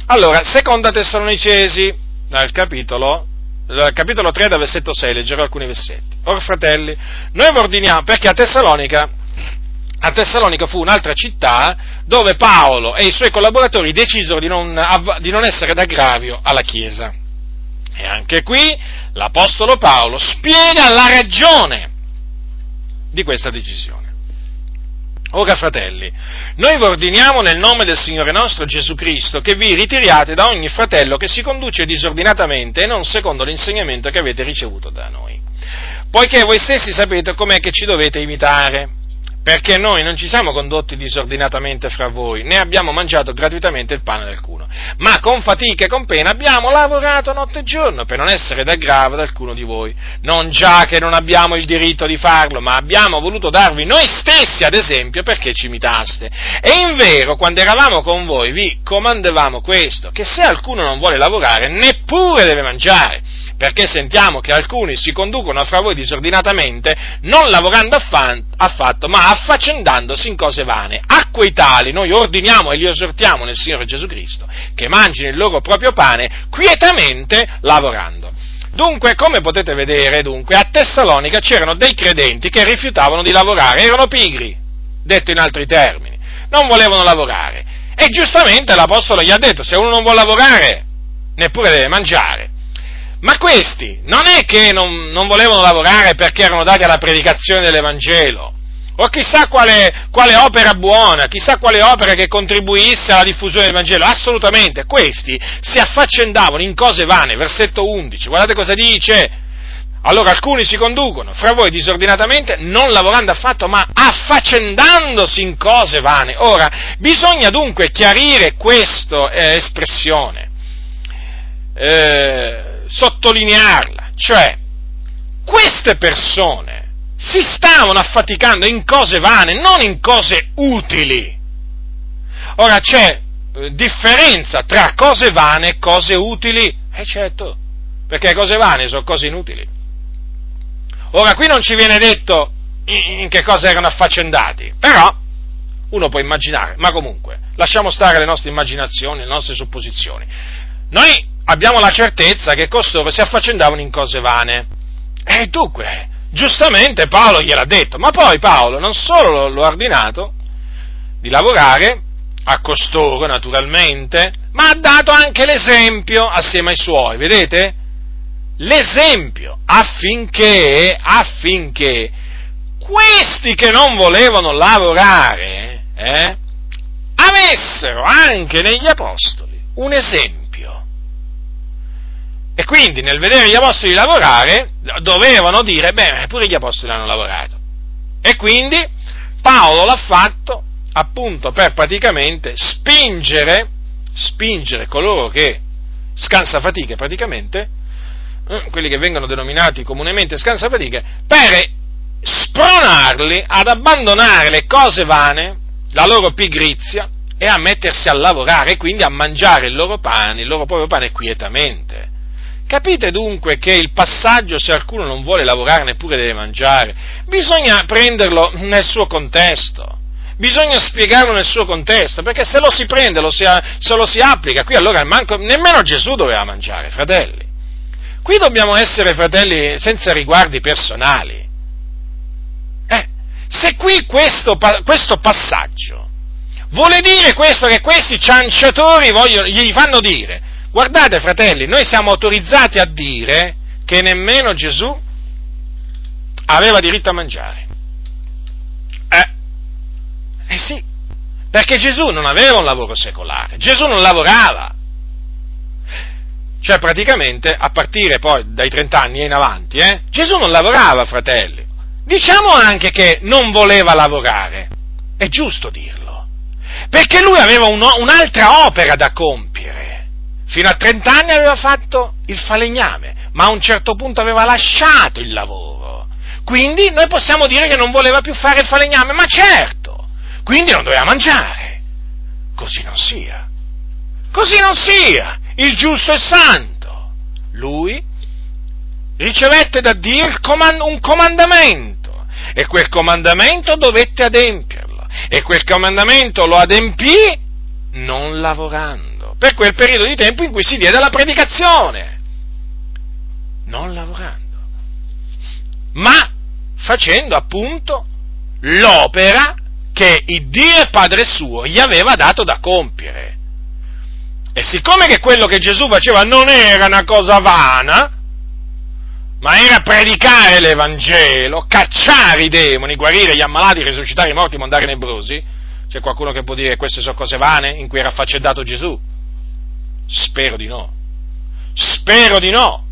Allora, seconda Tessalonicesi, dal capitolo, dal capitolo 3, dal versetto 6, leggerò alcuni versetti. Ora, fratelli, noi vi ordiniamo, perché a Tessalonica, a Tessalonica fu un'altra città dove Paolo e i suoi collaboratori decisero di non, di non essere d'aggravio alla Chiesa. E anche qui l'Apostolo Paolo spiega la ragione di questa decisione. Ora, fratelli, noi vi ordiniamo nel nome del Signore nostro Gesù Cristo che vi ritiriate da ogni fratello che si conduce disordinatamente e non secondo l'insegnamento che avete ricevuto da noi. Poiché voi stessi sapete com'è che ci dovete imitare perché noi non ci siamo condotti disordinatamente fra voi, né abbiamo mangiato gratuitamente il pane d'alcuno, ma con fatica e con pena abbiamo lavorato notte e giorno per non essere d'aggravo ad alcuno di voi, non già che non abbiamo il diritto di farlo, ma abbiamo voluto darvi noi stessi ad esempio perché ci imitaste. E in vero, quando eravamo con voi, vi comandavamo questo, che se alcuno non vuole lavorare, neppure deve mangiare perché sentiamo che alcuni si conducono fra voi disordinatamente, non lavorando affatto, ma affaccendandosi in cose vane. A quei tali noi ordiniamo e li esortiamo nel Signore Gesù Cristo che mangino il loro proprio pane quietamente lavorando. Dunque, come potete vedere, dunque, a Tessalonica c'erano dei credenti che rifiutavano di lavorare, erano pigri, detto in altri termini, non volevano lavorare. E giustamente l'Apostolo gli ha detto, se uno non vuole lavorare, neppure deve mangiare. Ma questi non è che non, non, volevano lavorare perché erano dati alla predicazione dell'Evangelo, o chissà quale, quale, opera buona, chissà quale opera che contribuisse alla diffusione del Vangelo, assolutamente, questi si affaccendavano in cose vane, versetto 11, guardate cosa dice, allora alcuni si conducono fra voi disordinatamente, non lavorando affatto, ma affaccendandosi in cose vane. Ora, bisogna dunque chiarire questa eh, espressione. Eh, sottolinearla, cioè queste persone si stavano affaticando in cose vane, non in cose utili. Ora c'è eh, differenza tra cose vane e cose utili? Eh certo, perché cose vane sono cose inutili. Ora qui non ci viene detto in che cosa erano affaccendati, però uno può immaginare, ma comunque lasciamo stare le nostre immaginazioni, le nostre supposizioni. Noi abbiamo la certezza che costoro si affaccendavano in cose vane. E dunque, giustamente Paolo gliel'ha detto, ma poi Paolo non solo lo ha ordinato di lavorare a costoro naturalmente, ma ha dato anche l'esempio assieme ai suoi, vedete? L'esempio affinché, affinché questi che non volevano lavorare eh, avessero anche negli apostoli un esempio e quindi nel vedere gli apostoli lavorare dovevano dire, beh, pure gli apostoli hanno lavorato. E quindi Paolo l'ha fatto appunto per praticamente spingere, spingere coloro che scansa fatiche praticamente, eh, quelli che vengono denominati comunemente scansa fatiche, per spronarli ad abbandonare le cose vane, la loro pigrizia, e a mettersi a lavorare, quindi a mangiare il loro pane, il loro proprio pane quietamente. Capite dunque che il passaggio, se qualcuno non vuole lavorare neppure deve mangiare, bisogna prenderlo nel suo contesto. bisogna spiegarlo nel suo contesto, perché se lo si prende, lo si, se lo si applica, qui allora manco, nemmeno Gesù doveva mangiare, fratelli. Qui dobbiamo essere fratelli senza riguardi personali. Eh, se qui questo, questo passaggio vuole dire questo che questi cianciatori vogliono, gli fanno dire, guardate fratelli, noi siamo autorizzati a dire che nemmeno Gesù aveva diritto a mangiare. Eh, eh sì, perché Gesù non aveva un lavoro secolare, Gesù non lavorava. Cioè praticamente a partire poi dai 30 anni in avanti, eh, Gesù non lavorava, fratelli. Diciamo anche che non voleva lavorare, è giusto dirlo, perché lui aveva un, un'altra opera da compiere. Fino a 30 anni aveva fatto il falegname, ma a un certo punto aveva lasciato il lavoro. Quindi noi possiamo dire che non voleva più fare il falegname, ma certo, quindi non doveva mangiare. Così non sia. Così non sia il giusto e santo. Lui ricevette da Dio un comandamento e quel comandamento dovette adempierlo e quel comandamento lo adempì non lavorando, per quel periodo di tempo in cui si diede la predicazione, non lavorando, ma facendo appunto l'opera che il Dio e Padre suo gli aveva dato da compiere. E siccome che quello che Gesù faceva non era una cosa vana, ma era predicare l'Evangelo, cacciare i demoni, guarire gli ammalati, risuscitare i morti, mandare i nebrosi, c'è qualcuno che può dire che queste sono cose vane in cui era affaccettato Gesù? Spero di no. Spero di no.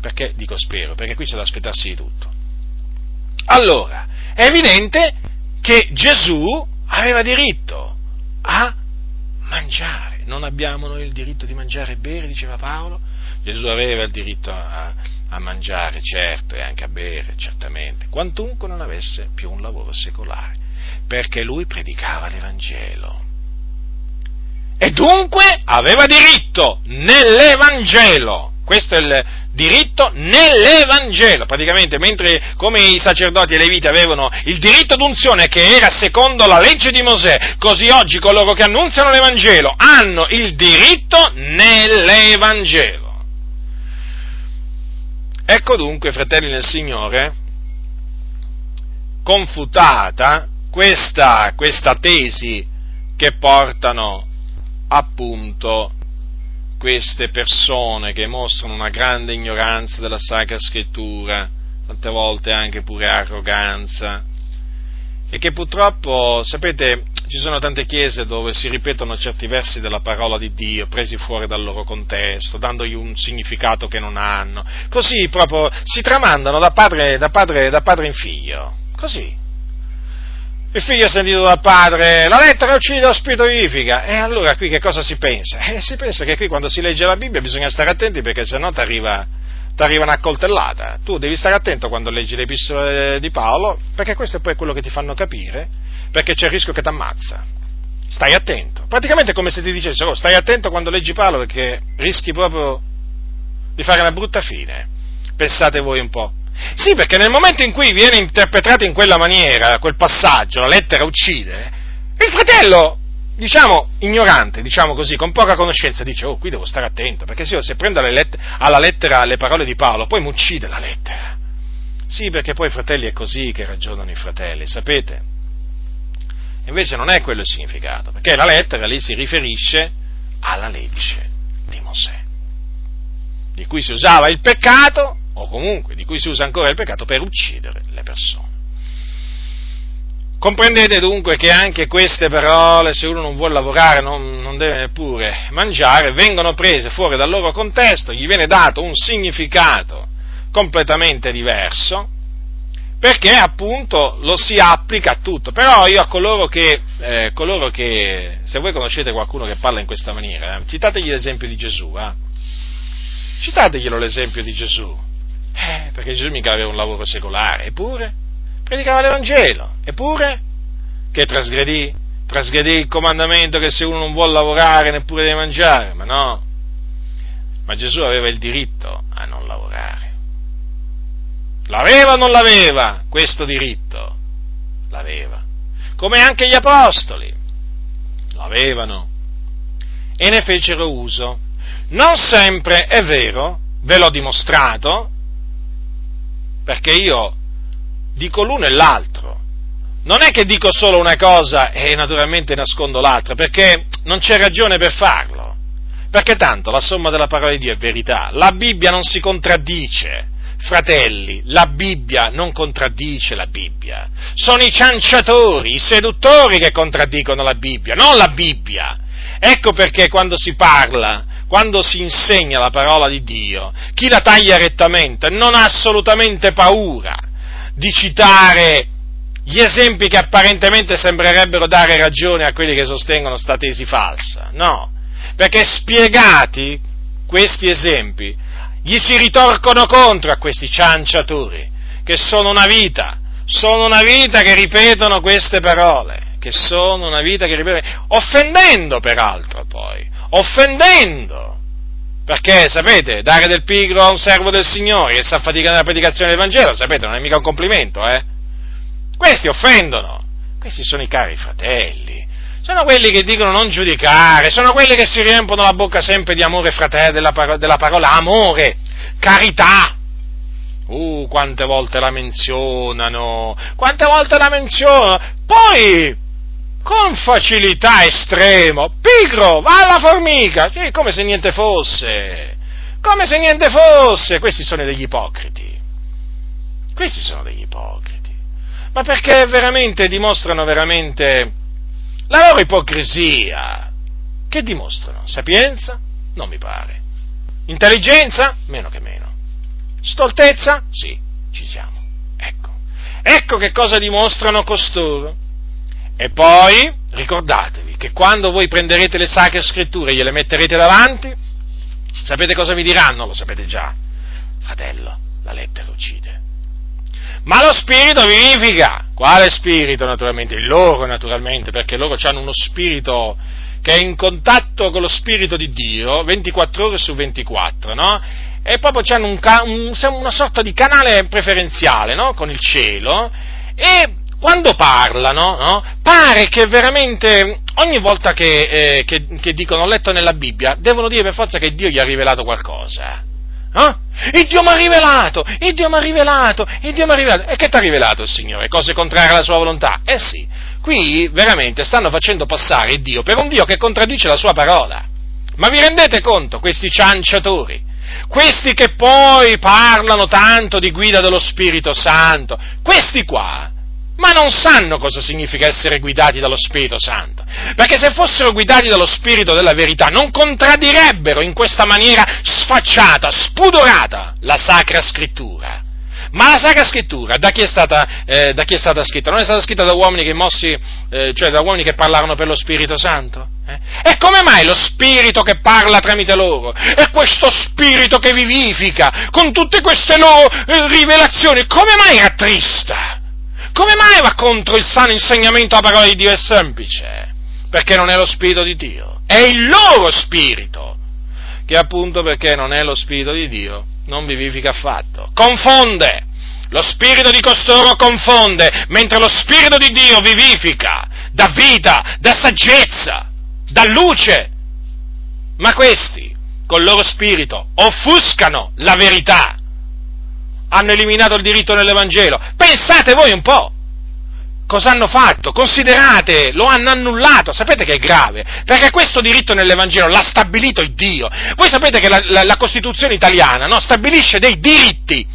Perché dico spero? Perché qui c'è da aspettarsi di tutto. Allora, è evidente che Gesù aveva diritto a mangiare non abbiamo noi il diritto di mangiare e bere, diceva Paolo? Gesù aveva il diritto a, a mangiare, certo, e anche a bere, certamente, quantunque non avesse più un lavoro secolare, perché lui predicava l'Evangelo. E dunque aveva diritto nell'Evangelo, questo è il diritto nell'Evangelo, praticamente mentre come i sacerdoti e le vite avevano il diritto d'unzione che era secondo la legge di Mosè, così oggi coloro che annunziano l'Evangelo hanno il diritto nell'Evangelo. Ecco dunque, fratelli nel Signore, confutata questa, questa tesi che portano appunto queste persone che mostrano una grande ignoranza della Sacra Scrittura, tante volte anche pure arroganza, e che purtroppo, sapete, ci sono tante chiese dove si ripetono certi versi della parola di Dio, presi fuori dal loro contesto, dandogli un significato che non hanno, così proprio si tramandano da padre, da padre, da padre in figlio, così, il figlio ha sentito dal padre, la lettera uccide, lo spirito vivifica. E allora qui che cosa si pensa? Eh, si pensa che qui quando si legge la Bibbia bisogna stare attenti perché sennò ti arriva, una coltellata. Tu devi stare attento quando leggi le epistole di Paolo, perché questo è poi quello che ti fanno capire, perché c'è il rischio che ti ammazza. Stai attento. Praticamente è come se ti dicessero, oh, stai attento quando leggi Paolo perché rischi proprio di fare una brutta fine. Pensate voi un po'. Sì, perché nel momento in cui viene interpretato in quella maniera, quel passaggio, la lettera uccide, il fratello, diciamo, ignorante, diciamo così, con poca conoscenza, dice, oh, qui devo stare attento, perché se io se prendo let- alla lettera le parole di Paolo, poi mi uccide la lettera. Sì, perché poi, fratelli, è così che ragionano i fratelli, sapete? Invece non è quello il significato, perché la lettera lì si riferisce alla legge di Mosè, di cui si usava il peccato o comunque di cui si usa ancora il peccato per uccidere le persone. Comprendete dunque che anche queste parole, se uno non vuole lavorare, non, non, deve neppure mangiare, vengono prese fuori dal loro contesto, gli viene dato un significato completamente diverso, perché appunto lo si applica a tutto. Però io a coloro che, eh, coloro che se voi conoscete qualcuno che parla in questa maniera, eh, citategli l'esempio di Gesù, eh? citateglielo l'esempio di Gesù. Eh, perché Gesù mica aveva un lavoro secolare, eppure predicava l'Evangelo, eppure che trasgredì, trasgredì il comandamento che se uno non vuole lavorare neppure deve mangiare, ma no, ma Gesù aveva il diritto a non lavorare. L'aveva o non l'aveva questo diritto? L'aveva. come anche gli apostoli lo avevano e ne fecero uso. Non sempre è vero, ve l'ho dimostrato, perché io dico l'uno e l'altro. Non è che dico solo una cosa e naturalmente nascondo l'altra, perché non c'è ragione per farlo. Perché tanto la somma della parola di Dio è verità. La Bibbia non si contraddice. Fratelli, la Bibbia non contraddice la Bibbia. Sono i cianciatori, i seduttori che contraddicono la Bibbia, non la Bibbia. Ecco perché quando si parla, quando si insegna la parola di Dio, chi la taglia rettamente non ha assolutamente paura di citare gli esempi che apparentemente sembrerebbero dare ragione a quelli che sostengono sta tesi falsa. No, perché spiegati questi esempi, gli si ritorcono contro a questi cianciatori, che sono una vita, sono una vita che ripetono queste parole che sono una vita che ripete, offendendo peraltro poi, offendendo. Perché, sapete, dare del pigro a un servo del Signore che sa fatica nella predicazione del Vangelo, sapete, non è mica un complimento, eh? Questi offendono, questi sono i cari fratelli, sono quelli che dicono non giudicare, sono quelli che si riempiono la bocca sempre di amore fratello, della, della parola amore, carità, Uh, quante volte la menzionano, quante volte la menzionano, poi con facilità estrema, pigro, va alla formica, sì, come se niente fosse, come se niente fosse, questi sono degli ipocriti, questi sono degli ipocriti, ma perché veramente dimostrano veramente la loro ipocrisia, che dimostrano? Sapienza? Non mi pare. Intelligenza? Meno che meno. Stoltezza? Sì, ci siamo. Ecco. Ecco che cosa dimostrano costoro. E poi ricordatevi che quando voi prenderete le sacre scritture e gliele metterete davanti, sapete cosa vi diranno? Lo sapete già. Fratello, la lettera uccide. Ma lo spirito vivifica. Quale spirito naturalmente? Il loro naturalmente, perché loro hanno uno spirito che è in contatto con lo spirito di Dio 24 ore su 24, no? E proprio hanno un, un, una sorta di canale preferenziale, no? Con il cielo e quando parlano, no, pare che veramente ogni volta che, eh, che, che, dicono ho letto nella Bibbia, devono dire per forza che Dio gli ha rivelato qualcosa. Eh? Il Dio mi ha rivelato, il Dio mi ha rivelato, il Dio mi ha rivelato. E che ti ha rivelato il Signore? Cose contrarie alla sua volontà? Eh sì, qui veramente stanno facendo passare Dio per un Dio che contraddice la sua parola. Ma vi rendete conto, questi cianciatori? Questi che poi parlano tanto di guida dello Spirito Santo, questi qua ma non sanno cosa significa essere guidati dallo Spirito Santo, perché se fossero guidati dallo Spirito della verità non contraddirebbero in questa maniera sfacciata, spudorata la Sacra Scrittura. Ma la Sacra Scrittura da chi, stata, eh, chi è stata, scritta? Non è stata scritta da uomini che mossi, eh, cioè da uomini che parlarono per lo Spirito Santo? Eh? E come mai lo Spirito che parla tramite loro? E questo Spirito che vivifica con tutte queste loro eh, rivelazioni, come mai rattrista? Come mai va contro il sano insegnamento la parola di Dio? È semplice, perché non è lo Spirito di Dio, è il loro Spirito, che appunto perché non è lo Spirito di Dio, non vivifica affatto, confonde. Lo spirito di costoro confonde, mentre lo spirito di Dio vivifica, dà vita, dà saggezza, dà luce. Ma questi, col loro spirito, offuscano la verità hanno eliminato il diritto nell'Evangelo. Pensate voi un po'. Cosa hanno fatto? Considerate, lo hanno annullato. Sapete che è grave? Perché questo diritto nell'Evangelo l'ha stabilito il Dio. Voi sapete che la, la, la Costituzione italiana no, stabilisce dei diritti.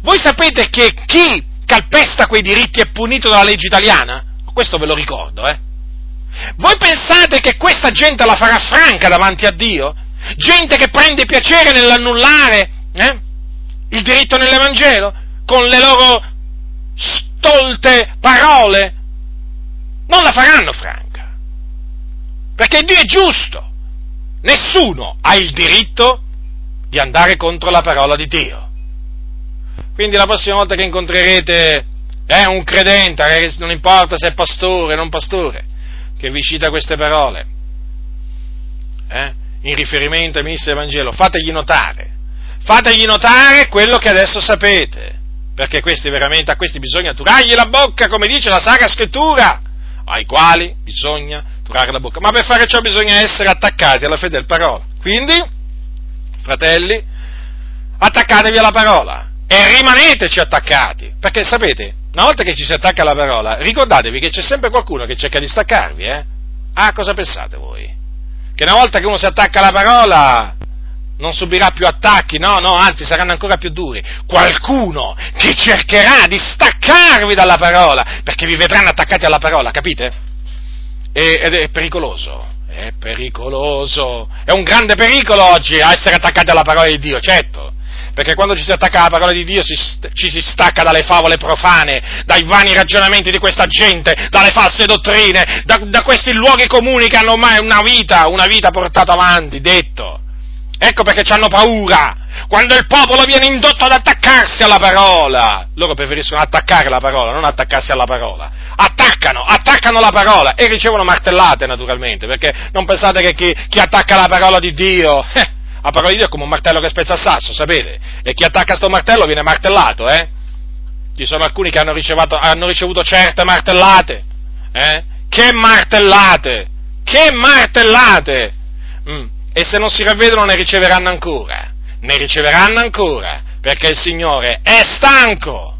Voi sapete che chi calpesta quei diritti è punito dalla legge italiana? Questo ve lo ricordo, eh? Voi pensate che questa gente la farà franca davanti a Dio? Gente che prende piacere nell'annullare eh? Il diritto nell'Evangelo con le loro stolte parole? Non la faranno franca, perché Dio è giusto. Nessuno ha il diritto di andare contro la parola di Dio. Quindi la prossima volta che incontrerete eh, un credente, non importa se è pastore o non pastore, che vi cita queste parole, eh, in riferimento ai ministri del Vangelo, fategli notare fategli notare quello che adesso sapete, perché questi veramente, a questi bisogna turargli la bocca, come dice la Sacra Scrittura, ai quali bisogna turare la bocca. Ma per fare ciò bisogna essere attaccati alla fedele parola. Quindi, fratelli, attaccatevi alla parola e rimaneteci attaccati, perché sapete, una volta che ci si attacca alla parola, ricordatevi che c'è sempre qualcuno che cerca di staccarvi, eh? Ah, cosa pensate voi? Che una volta che uno si attacca alla parola non subirà più attacchi, no, no, anzi saranno ancora più duri. Qualcuno che cercherà di staccarvi dalla parola, perché vi vedranno attaccati alla parola, capite? Ed è pericoloso, è pericoloso, è un grande pericolo oggi essere attaccati alla parola di Dio, certo perché quando ci si attacca alla parola di Dio si, ci si stacca dalle favole profane, dai vani ragionamenti di questa gente, dalle false dottrine, da, da questi luoghi comuni che hanno ormai una vita, una vita portata avanti, detto. Ecco perché hanno paura. Quando il popolo viene indotto ad attaccarsi alla parola, loro preferiscono attaccare la parola, non attaccarsi alla parola. Attaccano, attaccano la parola e ricevono martellate naturalmente, perché non pensate che chi, chi attacca la parola di Dio, eh, la parola di Dio è come un martello che spezza il sasso, sapete? E chi attacca sto martello viene martellato, eh? Ci sono alcuni che hanno, hanno ricevuto certe martellate, eh? Che martellate! Che martellate! Mm. E se non si ravvedono ne riceveranno ancora, ne riceveranno ancora, perché il Signore è stanco,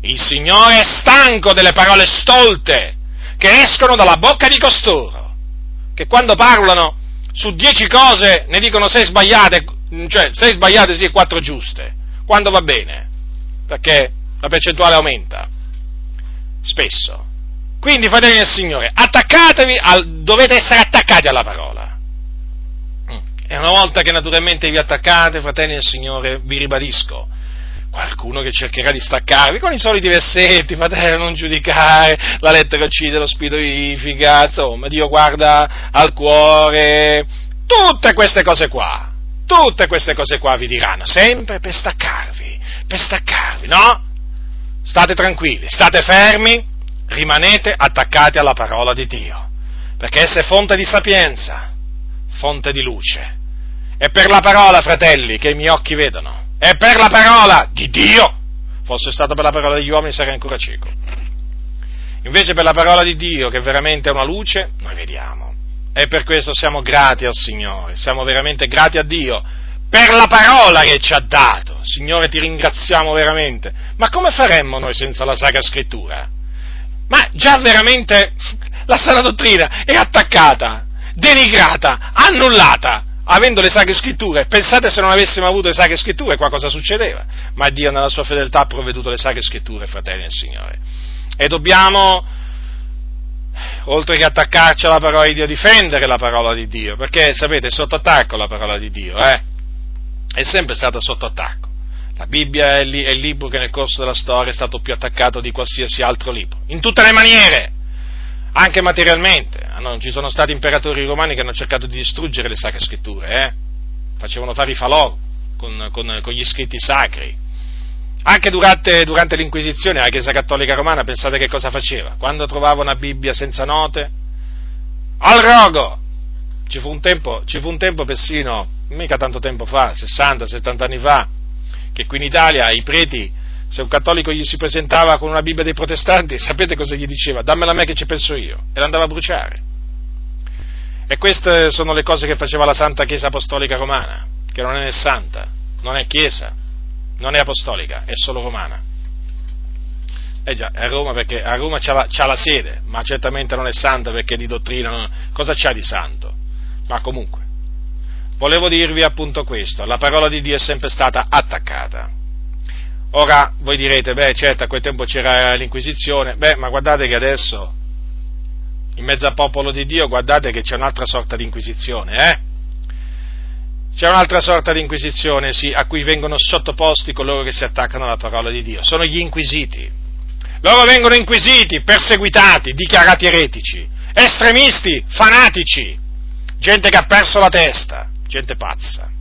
il Signore è stanco delle parole stolte che escono dalla bocca di costoro, che quando parlano su dieci cose ne dicono sei sbagliate, cioè sei sbagliate sì e quattro giuste, quando va bene, perché la percentuale aumenta, spesso. Quindi, fratelli del Signore, attaccatevi, al, dovete essere attaccati alla parola. E una volta che naturalmente vi attaccate, fratelli del Signore, vi ribadisco, qualcuno che cercherà di staccarvi con i soliti versetti, fratello, non giudicare, la lettera uccide, lo spirito vivifica, insomma, Dio guarda al cuore, tutte queste cose qua, tutte queste cose qua vi diranno, sempre per staccarvi, per staccarvi, no? State tranquilli, state fermi, rimanete attaccati alla parola di Dio, perché essa è fonte di sapienza, fonte di luce. È per la parola, fratelli, che i miei occhi vedono è per la parola di Dio. Fosse stato per la parola degli uomini sarei ancora cieco. Invece per la parola di Dio, che veramente è una luce, noi vediamo. E per questo siamo grati al Signore, siamo veramente grati a Dio per la parola che ci ha dato. Signore, ti ringraziamo veramente. Ma come faremmo noi senza la Sacra Scrittura? Ma già veramente la sana dottrina è attaccata, denigrata, annullata avendo le sacre scritture, pensate se non avessimo avuto le sacre scritture qua cosa succedeva? Ma Dio nella sua fedeltà ha provveduto le sacre scritture, fratelli del Signore. E dobbiamo, oltre che attaccarci alla parola di Dio, difendere la parola di Dio, perché sapete, è sotto attacco la parola di Dio, eh? È sempre stata sotto attacco. La Bibbia è il libro che nel corso della storia è stato più attaccato di qualsiasi altro libro, in tutte le maniere anche materialmente. Ah, ci sono stati imperatori romani che hanno cercato di distruggere le sacre scritture, eh? facevano fare i falò con, con, con gli scritti sacri. Anche durante, durante, l'Inquisizione la Chiesa Cattolica Romana, pensate che cosa faceva? Quando trovava una Bibbia senza note, al rogo! Ci fu un tempo, ci fu un tempo persino, mica tanto tempo fa, 60-70 anni fa, che qui in Italia i preti se un cattolico gli si presentava con una Bibbia dei protestanti, sapete cosa gli diceva? Dammela a me che ci penso io. E l'andava a bruciare. E queste sono le cose che faceva la Santa Chiesa Apostolica Romana, che non è né santa, non è Chiesa, non è apostolica, è solo romana. Eh già, è a Roma perché a Roma c'ha la, c'ha la sede, ma certamente non è santa perché di dottrina non, cosa c'ha di santo? Ma comunque, volevo dirvi appunto questo, la parola di Dio è sempre stata attaccata Ora voi direte, beh certo a quel tempo c'era l'Inquisizione, beh ma guardate che adesso in mezzo al popolo di Dio guardate che c'è un'altra sorta di Inquisizione, eh? C'è un'altra sorta di Inquisizione, sì, a cui vengono sottoposti coloro che si attaccano alla parola di Dio, sono gli inquisiti. Loro vengono inquisiti, perseguitati, dichiarati eretici, estremisti, fanatici, gente che ha perso la testa, gente pazza.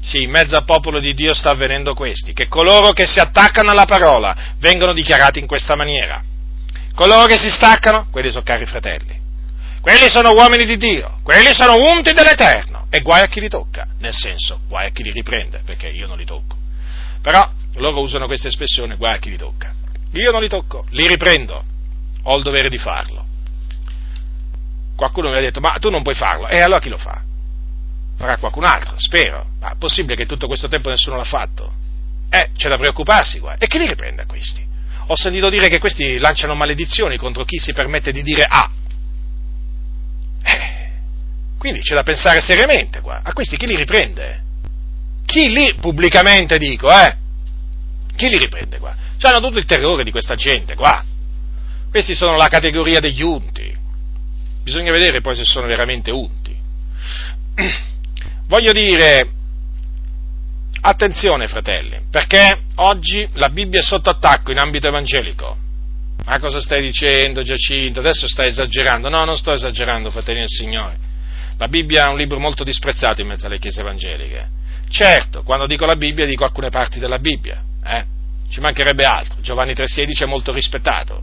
Sì, in mezzo al popolo di Dio sta avvenendo questi, che coloro che si attaccano alla parola vengono dichiarati in questa maniera. Coloro che si staccano, quelli sono cari fratelli. Quelli sono uomini di Dio, quelli sono unti dell'Eterno. E guai a chi li tocca, nel senso, guai a chi li riprende, perché io non li tocco. Però loro usano questa espressione, guai a chi li tocca. Io non li tocco, li riprendo. ho il dovere di farlo. Qualcuno mi ha detto, ma tu non puoi farlo, e allora chi lo fa? Farà qualcun altro, spero. Ma è possibile che tutto questo tempo nessuno l'ha fatto? Eh, c'è da preoccuparsi qua. E chi li riprende a questi? Ho sentito dire che questi lanciano maledizioni contro chi si permette di dire A. Eh, quindi c'è da pensare seriamente qua. A questi chi li riprende? Chi li, pubblicamente dico, eh? Chi li riprende qua? C'hanno tutto il terrore di questa gente qua. Questi sono la categoria degli unti. Bisogna vedere poi se sono veramente unti. Voglio dire, attenzione fratelli, perché oggi la Bibbia è sotto attacco in ambito evangelico. Ma cosa stai dicendo Giacinto? Adesso stai esagerando. No, non sto esagerando, fratelli del Signore. La Bibbia è un libro molto disprezzato in mezzo alle chiese evangeliche. Certo, quando dico la Bibbia dico alcune parti della Bibbia, eh? ci mancherebbe altro. Giovanni 3,16 è molto rispettato,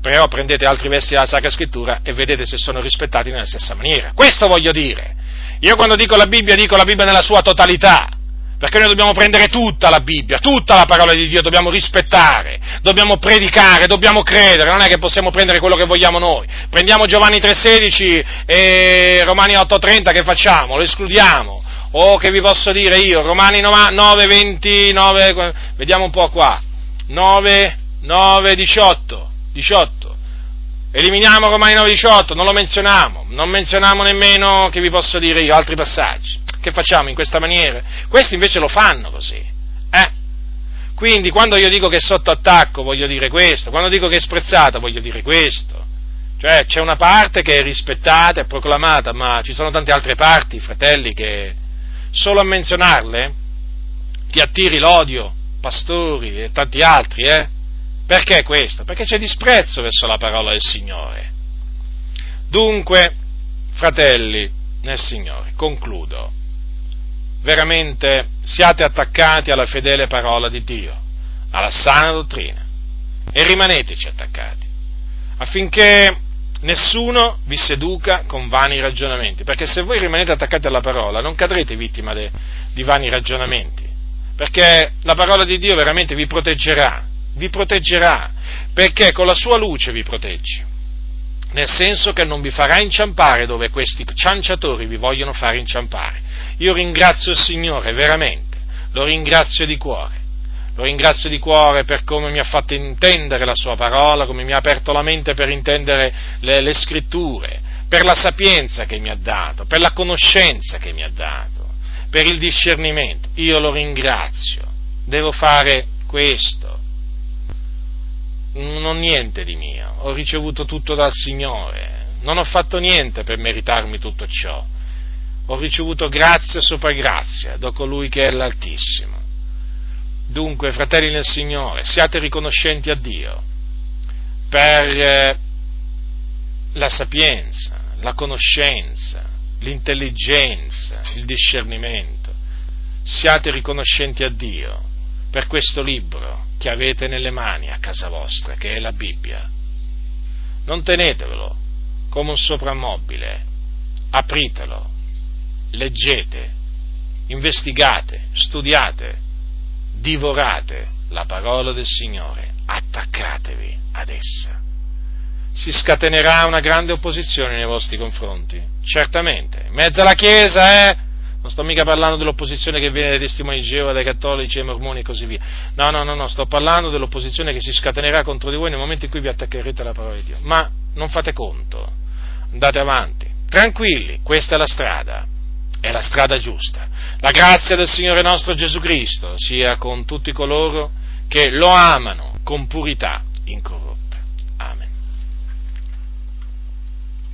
però prendete altri versi della Sacra Scrittura e vedete se sono rispettati nella stessa maniera. Questo voglio dire. Io quando dico la Bibbia dico la Bibbia nella sua totalità, perché noi dobbiamo prendere tutta la Bibbia, tutta la parola di Dio, dobbiamo rispettare, dobbiamo predicare, dobbiamo credere, non è che possiamo prendere quello che vogliamo noi. Prendiamo Giovanni 3,16 e Romani 8,30 che facciamo? Lo escludiamo. O che vi posso dire io, Romani 9, 20, 9, vediamo un po' qua, 9, 9, 18, 18. Eliminiamo Romani 9, 18, non lo menzioniamo, non menzioniamo nemmeno, che vi posso dire io, altri passaggi. Che facciamo in questa maniera? Questi invece lo fanno così. Eh? Quindi quando io dico che è sotto attacco voglio dire questo, quando dico che è sprezzata voglio dire questo. Cioè c'è una parte che è rispettata, è proclamata, ma ci sono tante altre parti, fratelli, che solo a menzionarle ti attiri l'odio, pastori e tanti altri, eh? Perché questo? Perché c'è disprezzo verso la parola del Signore. Dunque, fratelli nel Signore, concludo veramente siate attaccati alla fedele parola di Dio, alla sana dottrina, e rimaneteci attaccati, affinché nessuno vi seduca con vani ragionamenti, perché se voi rimanete attaccati alla parola non cadrete vittima de, di vani ragionamenti, perché la parola di Dio veramente vi proteggerà, vi proteggerà, perché con la sua luce vi protegge nel senso che non vi farà inciampare dove questi cianciatori vi vogliono fare inciampare. Io ringrazio il Signore, veramente, lo ringrazio di cuore. Lo ringrazio di cuore per come mi ha fatto intendere la sua parola, come mi ha aperto la mente per intendere le, le scritture, per la sapienza che mi ha dato, per la conoscenza che mi ha dato, per il discernimento. Io lo ringrazio. Devo fare questo non ho niente di mio, ho ricevuto tutto dal Signore, non ho fatto niente per meritarmi tutto ciò, ho ricevuto grazia sopra grazia da colui che è l'Altissimo. Dunque, fratelli nel Signore, siate riconoscenti a Dio per eh, la sapienza, la conoscenza, l'intelligenza, il discernimento. Siate riconoscenti a Dio per questo libro che avete nelle mani a casa vostra, che è la Bibbia. Non tenetevelo come un soprammobile, apritelo, leggete, investigate, studiate, divorate la parola del Signore, attaccatevi ad essa. Si scatenerà una grande opposizione nei vostri confronti, certamente. In mezzo alla Chiesa, eh? Non sto mica parlando dell'opposizione che viene dai testimoni di Geova, dai cattolici, dai mormoni e così via. No, no, no, no, sto parlando dell'opposizione che si scatenerà contro di voi nel momento in cui vi attaccherete alla parola di Dio. Ma non fate conto, andate avanti, tranquilli, questa è la strada, è la strada giusta. La grazia del Signore nostro Gesù Cristo sia con tutti coloro che lo amano con purità incorrotta.